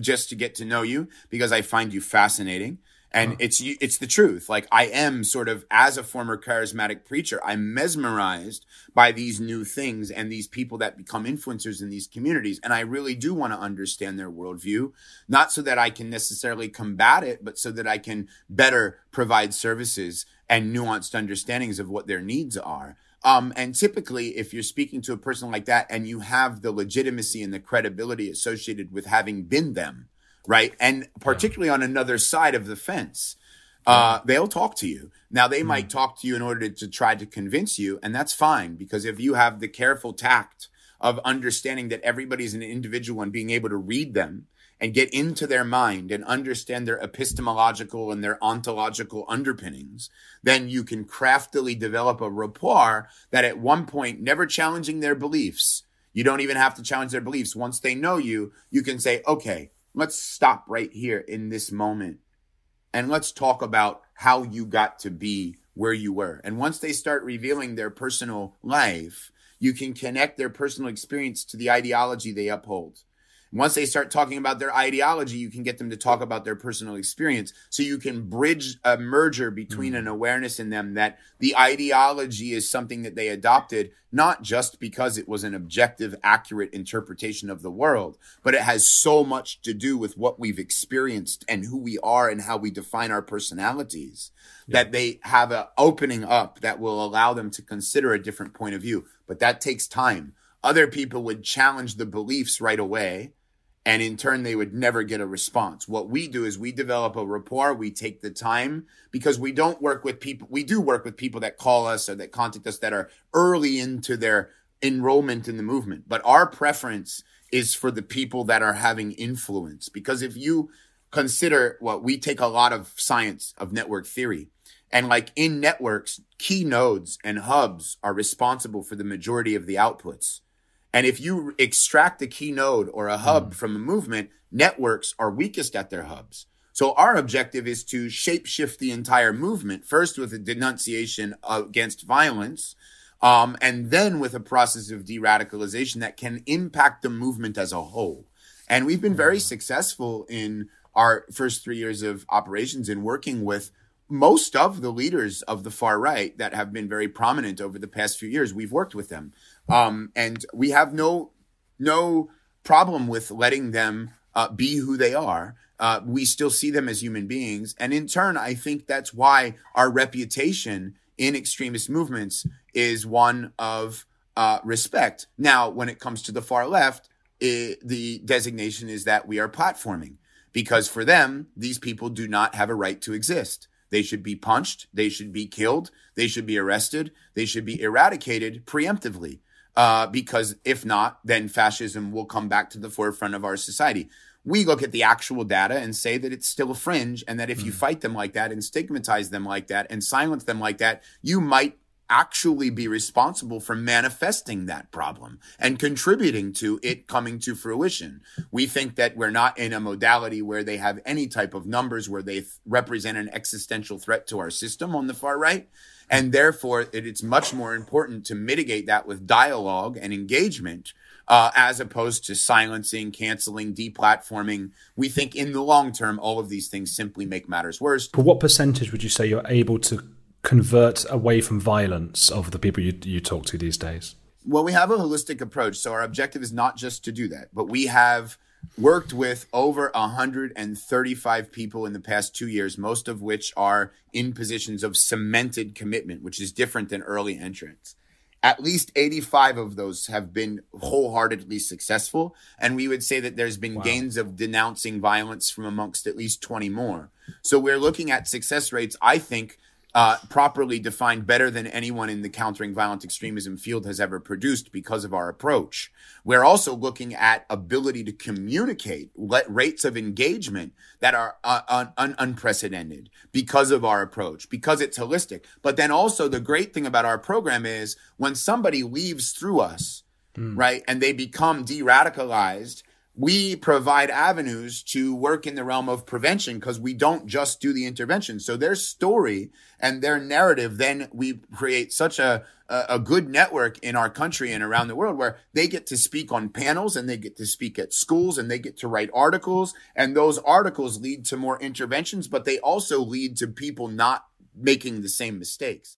just to get to know you, because I find you fascinating. And it's it's the truth. Like I am sort of as a former charismatic preacher, I'm mesmerized by these new things and these people that become influencers in these communities. And I really do want to understand their worldview, not so that I can necessarily combat it, but so that I can better provide services and nuanced understandings of what their needs are. Um, and typically, if you're speaking to a person like that and you have the legitimacy and the credibility associated with having been them, right? And particularly on another side of the fence, uh, they'll talk to you. Now, they might talk to you in order to try to convince you, and that's fine because if you have the careful tact of understanding that everybody's an individual and being able to read them and get into their mind and understand their epistemological and their ontological underpinnings, then you can craftily develop a rapport that at one point, never challenging their beliefs, you don't even have to challenge their beliefs. Once they know you, you can say, okay, let's stop right here in this moment and let's talk about how you got to be where you were. And once they start revealing their personal life, you can connect their personal experience to the ideology they uphold. Once they start talking about their ideology, you can get them to talk about their personal experience. So you can bridge a merger between hmm. an awareness in them that the ideology is something that they adopted, not just because it was an objective, accurate interpretation of the world, but it has so much to do with what we've experienced and who we are and how we define our personalities that they have an opening up that will allow them to consider a different point of view. But that takes time. Other people would challenge the beliefs right away and in turn they would never get a response. What we do is we develop a rapport. We take the time because we don't work with people we do work with people that call us or that contact us that are early into their enrollment in the movement. But our preference is for the people that are having influence. Because if you consider what we take a lot of science of network theory. And like in networks key nodes and hubs are responsible for the majority of the outputs and if you extract a key node or a hub from a movement, networks are weakest at their hubs. So our objective is to shapeshift the entire movement, first with a denunciation against violence, um, and then with a process of de-radicalization that can impact the movement as a whole. And we've been very successful in our first three years of operations in working with most of the leaders of the far right that have been very prominent over the past few years. We've worked with them. Um, and we have no no problem with letting them uh, be who they are. Uh, we still see them as human beings, and in turn, I think that's why our reputation in extremist movements is one of uh, respect. Now, when it comes to the far left, i the designation is that we are platforming because for them, these people do not have a right to exist. They should be punched. They should be killed. They should be arrested. They should be eradicated preemptively. Uh, because if not, then fascism will come back to the forefront of our society. We look at the actual data and say that it's still a fringe, and that if you fight them like that and stigmatize them like that and silence them like that, you might actually be responsible for manifesting that problem and contributing to it coming to fruition. We think that we're not in a modality where they have any type of numbers where they th- represent an existential threat to our system on the far right. And therefore, it, it's much more important to mitigate that with dialogue and engagement uh, as opposed to silencing, canceling, deplatforming. We think in the long term, all of these things simply make matters worse. But what percentage would you say you're able to convert away from violence of the people you, you talk to these days? Well, we have a holistic approach. So our objective is not just to do that, but we have worked with over 135 people in the past two years, most of which are in positions of cemented commitment, which is different than early entrants. At least 85 of those have been wholeheartedly successful. And we would say that there's been gains of denouncing violence from amongst at least 20 more. So we're looking at success rates, I think, uh, properly defined better than anyone in the countering violent extremism field has ever produced because of our approach. We're also looking at ability to communicate rates of engagement that are uh, un- un- unprecedented because of our approach, because it's holistic. But then also the great thing about our program is when somebody leaves through us, mm. right, and they become de-radicalized, we provide avenues to work in the realm of prevention because we don't just do the intervention. So their story and their narrative, then we create such a, a good network in our country and around the world where they get to speak on panels and they get to speak at schools and they get to write articles. And those articles lead to more interventions, but they also lead to people not making the same mistakes.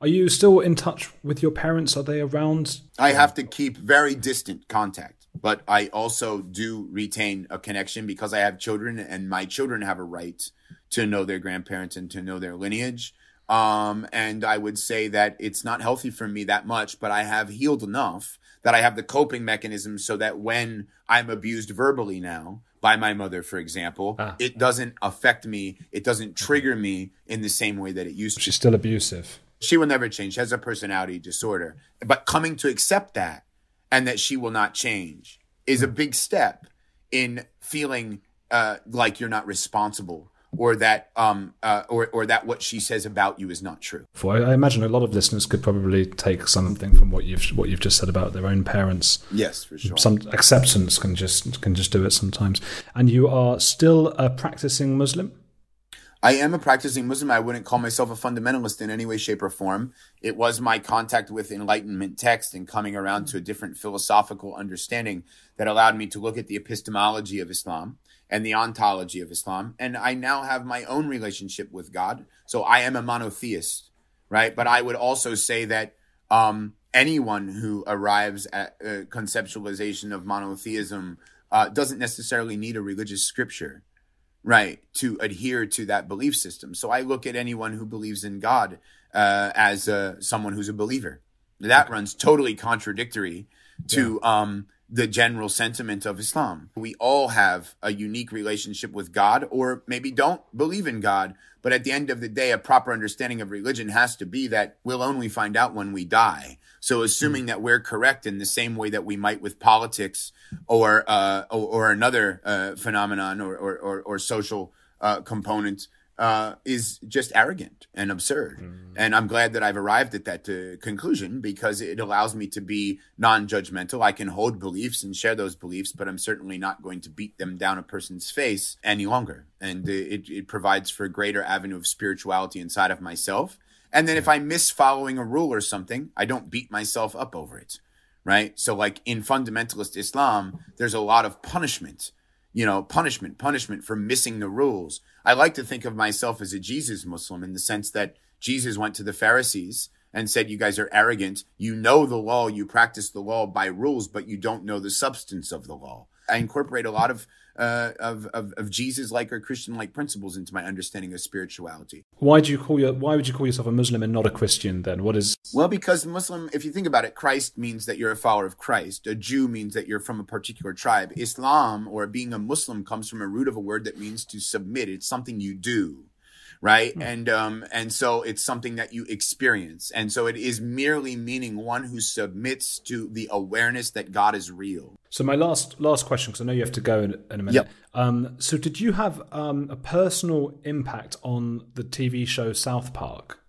Are you still in touch with your parents? Are they around? I have to keep very distant contact, but I also do retain a connection because I have children and my children have a right to know their grandparents and to know their lineage. Um, and I would say that it's not healthy for me that much, but I have healed enough that I have the coping mechanism so that when I'm abused verbally now by my mother, for example, ah. it doesn't affect me. It doesn't trigger me in the same way that it used to. She's still abusive. She will never change. She has a personality disorder. But coming to accept that and that she will not change is a big step in feeling uh, like you're not responsible or that um uh, or or that what she says about you is not true. For I imagine a lot of listeners could probably take something from what you've what you've just said about their own parents. Yes, for sure. Some acceptance can just can just do it sometimes. And you are still a practicing Muslim. I am a practicing Muslim. I wouldn't call myself a fundamentalist in any way, shape, or form. It was my contact with Enlightenment text and coming around to a different philosophical understanding that allowed me to look at the epistemology of Islam and the ontology of Islam. And I now have my own relationship with God. So I am a monotheist, right? But I would also say that um, anyone who arrives at a conceptualization of monotheism uh, doesn't necessarily need a religious scripture right to adhere to that belief system. So i look at anyone who believes in god uh, as uh, someone who's a believer. That runs totally contradictory to yeah. um, the general sentiment of islam. We all have a unique relationship with god or maybe don't believe in god but at the end of the day a proper understanding of religion has to be that we'll only find out when we die so assuming that we're correct in the same way that we might with politics or uh, or, or, another uh, phenomenon or or, or, or social uh, component uh, is just arrogant and absurd. Mm. And I'm glad that I've arrived at that uh, conclusion because it allows me to be non-judgmental. I can hold beliefs and share those beliefs, but I'm certainly not going to beat them down a person's face any longer. And uh, it, it provides for a greater avenue of spirituality inside of myself and then if I miss following a rule or something, I don't beat myself up over it. Right. So, like in fundamentalist Islam, there's a lot of punishment, you know, punishment, punishment for missing the rules. I like to think of myself as a Jesus Muslim in the sense that Jesus went to the Pharisees and said, You guys are arrogant. You know the law, you practice the law by rules, but you don't know the substance of the law. I incorporate a lot of uh, of, of, of Jesus like or Christian like principles into my understanding of spirituality. Why do you call your Why would you call yourself a Muslim and not a Christian? Then what is? Well, because Muslim, if you think about it, Christ means that you're a follower of Christ. A Jew means that you're from a particular tribe. Islam or being a Muslim comes from a root of a word that means to submit. It's something you do right? Mm. And um, and so it's something that you experience, and so it is merely meaning one who submits to the awareness that God is real. So my last last question, because I know you have to go in, in a minute. Yep. Um, so did you have um, a personal impact on the TV show South Park?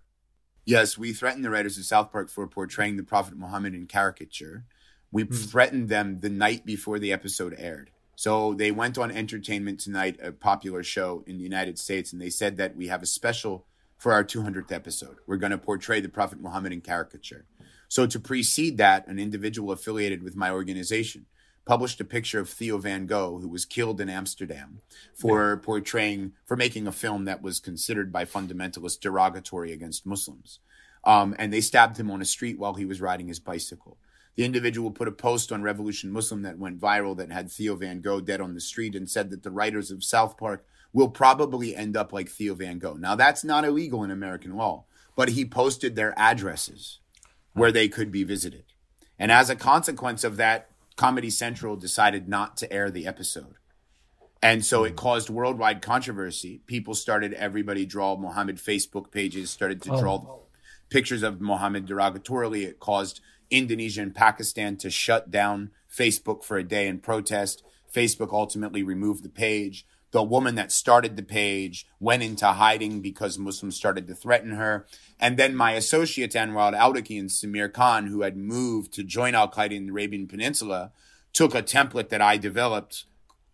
Yes, we threatened the writers of South Park for portraying the Prophet Muhammad in caricature. We mm. threatened them the night before the episode aired. So they went on Entertainment Tonight, a popular show in the United States, and they said that we have a special for our 200th episode. We're going to portray the Prophet Muhammad in caricature. So to precede that, an individual affiliated with my organization published a picture of Theo van Gogh, who was killed in Amsterdam for portraying, for making a film that was considered by fundamentalists derogatory against Muslims. Um, and they stabbed him on a street while he was riding his bicycle. The individual put a post on Revolution Muslim that went viral that had Theo van Gogh dead on the street and said that the writers of South Park will probably end up like Theo van Gogh. Now, that's not illegal in American law, but he posted their addresses where they could be visited. And as a consequence of that, Comedy Central decided not to air the episode. And so it hmm. caused worldwide controversy. People started, everybody draw Muhammad Facebook pages, started to oh. draw oh. pictures of Muhammad derogatorily. It caused Indonesia and Pakistan to shut down Facebook for a day in protest. Facebook ultimately removed the page. The woman that started the page went into hiding because Muslims started to threaten her. And then my associates, Anwar al-Awlaki and Samir Khan, who had moved to join Al-Qaeda in the Arabian Peninsula, took a template that I developed,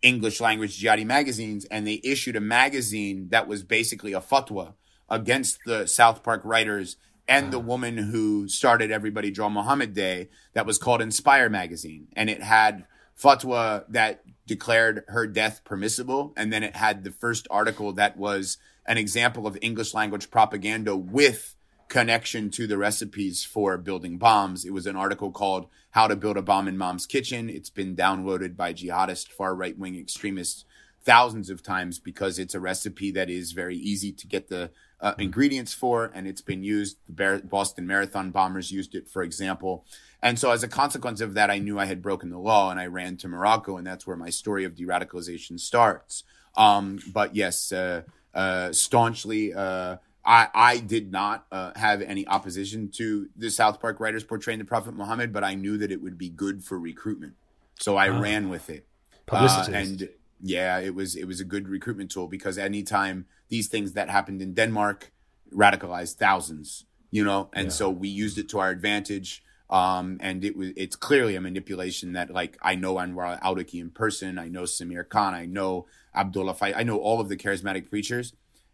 English language jihadi magazines, and they issued a magazine that was basically a fatwa against the South Park writers and the woman who started Everybody Draw Muhammad Day that was called Inspire Magazine. And it had fatwa that declared her death permissible. And then it had the first article that was an example of English language propaganda with connection to the recipes for building bombs. It was an article called How to Build a Bomb in Mom's Kitchen. It's been downloaded by jihadist far right wing extremists thousands of times because it's a recipe that is very easy to get the uh, ingredients for, and it's been used. The Boston Marathon bombers used it, for example. And so, as a consequence of that, I knew I had broken the law, and I ran to Morocco, and that's where my story of de-radicalization starts. Um, but yes, uh, uh, staunchly. Uh, I, I did not uh, have any opposition to the South Park writers portraying the Prophet Muhammad, but I knew that it would be good for recruitment, so I ran with it. Publicity, uh, and yeah, it was it was a good recruitment tool because anytime these things that happened in Denmark radicalized thousands, you know, and yeah. so we used it to our advantage. Um, and it was it's clearly a manipulation that like I know Anwar Al-Awlaki in person, I know Samir Khan, I know Abdullah Fai, I know all of the charismatic preachers.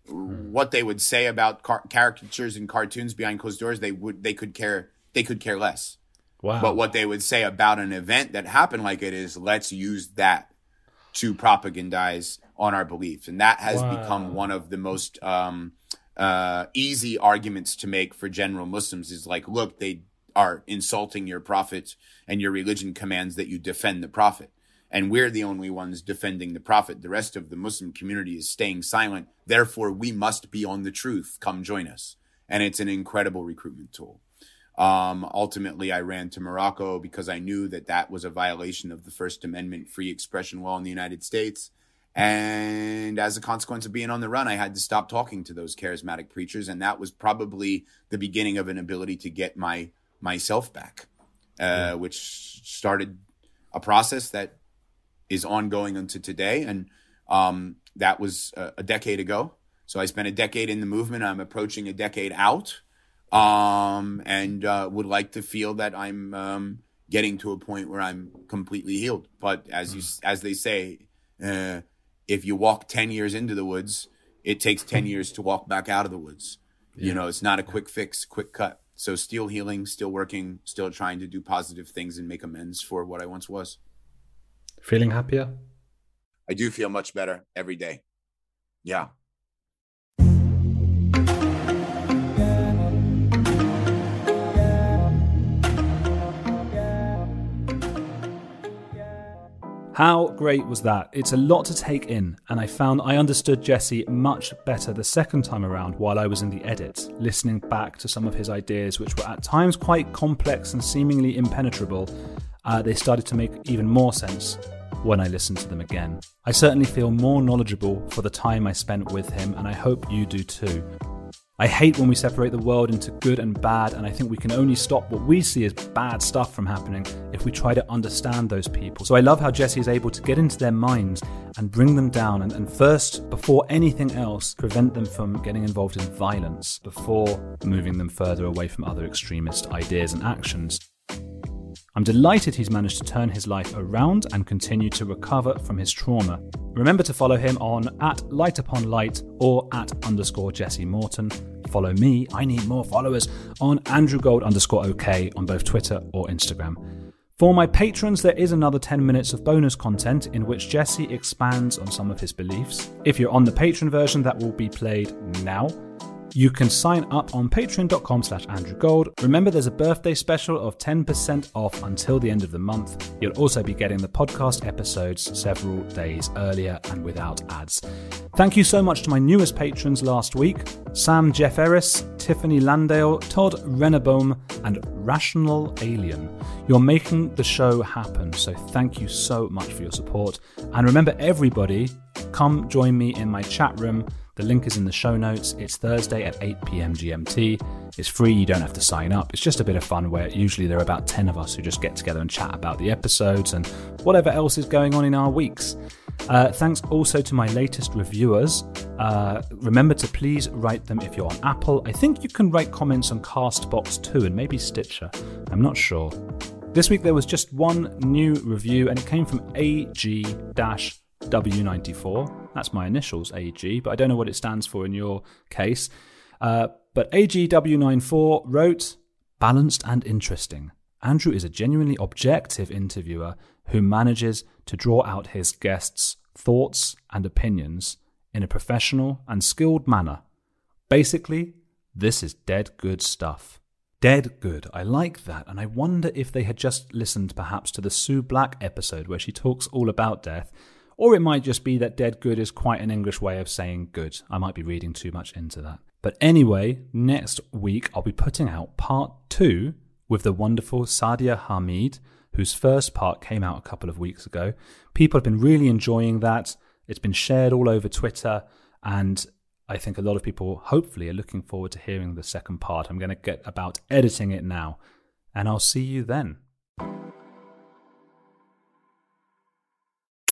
Mm. What they would say about car- caricatures and cartoons behind closed doors, they would they could care they could care less. Wow. But what they would say about an event that happened like it is, let's use that to propagandize on our beliefs. And that has wow. become one of the most um, uh, easy arguments to make for general Muslims is like, look, they are insulting your prophet and your religion commands that you defend the prophet. And we're the only ones defending the prophet. The rest of the Muslim community is staying silent. Therefore, we must be on the truth. Come join us. And it's an incredible recruitment tool. Um, ultimately, I ran to Morocco because I knew that that was a violation of the First Amendment free expression law in the United States. And as a consequence of being on the run, I had to stop talking to those charismatic preachers. And that was probably the beginning of an ability to get my myself back, uh, which started a process that is ongoing unto today. And um, that was a, a decade ago. So I spent a decade in the movement. I'm approaching a decade out um, and uh, would like to feel that I'm um, getting to a point where I'm completely healed. But as you as they say, uh, if you walk ten years into the woods, it takes ten [laughs] years to walk back out of the woods. Yeah. You know, it's not a quick fix, quick cut. So still healing, still working, still trying to do positive things and make amends for what I once was. Feeling happier? I do feel much better every day. Yeah. How great was that? It's a lot to take in, and I found I understood Jesse much better the second time around while I was in the edit, listening back to some of his ideas, which were at times quite complex and seemingly impenetrable. Uh, they started to make even more sense when I listened to them again. I certainly feel more knowledgeable for the time I spent with him, and I hope you do too. I hate when we separate the world into good and bad, and I think we can only stop what we see as bad stuff from happening if we try to understand those people. So I love how Jesse is able to get into their minds and bring them down, and, and first, before anything else, prevent them from getting involved in violence before moving them further away from other extremist ideas and actions. I'm delighted he's managed to turn his life around and continue to recover from his trauma. Remember to follow him on at light upon light or at underscore Jesse Morton. Follow me, I need more followers, on Andrew Gold underscore OK on both Twitter or Instagram. For my patrons, there is another 10 minutes of bonus content in which Jesse expands on some of his beliefs. If you're on the patron version, that will be played now. You can sign up on patreon.com slash Andrew Gold. Remember, there's a birthday special of 10% off until the end of the month. You'll also be getting the podcast episodes several days earlier and without ads. Thank you so much to my newest patrons last week Sam Jeff Eris, Tiffany Landale, Todd Rennebaum, and Rational Alien. You're making the show happen, so thank you so much for your support. And remember, everybody, come join me in my chat room. The link is in the show notes. It's Thursday at 8 pm GMT. It's free, you don't have to sign up. It's just a bit of fun where usually there are about 10 of us who just get together and chat about the episodes and whatever else is going on in our weeks. Uh, thanks also to my latest reviewers. Uh, remember to please write them if you're on Apple. I think you can write comments on Castbox too, and maybe Stitcher. I'm not sure. This week there was just one new review, and it came from AG W94. That's my initials, AG, but I don't know what it stands for in your case. Uh, but AGW94 wrote, Balanced and interesting. Andrew is a genuinely objective interviewer who manages to draw out his guests' thoughts and opinions in a professional and skilled manner. Basically, this is dead good stuff. Dead good. I like that, and I wonder if they had just listened perhaps to the Sue Black episode where she talks all about death, or it might just be that dead good is quite an English way of saying good. I might be reading too much into that. But anyway, next week I'll be putting out part two with the wonderful Sadia Hameed, whose first part came out a couple of weeks ago. People have been really enjoying that. It's been shared all over Twitter, and I think a lot of people hopefully are looking forward to hearing the second part. I'm going to get about editing it now, and I'll see you then.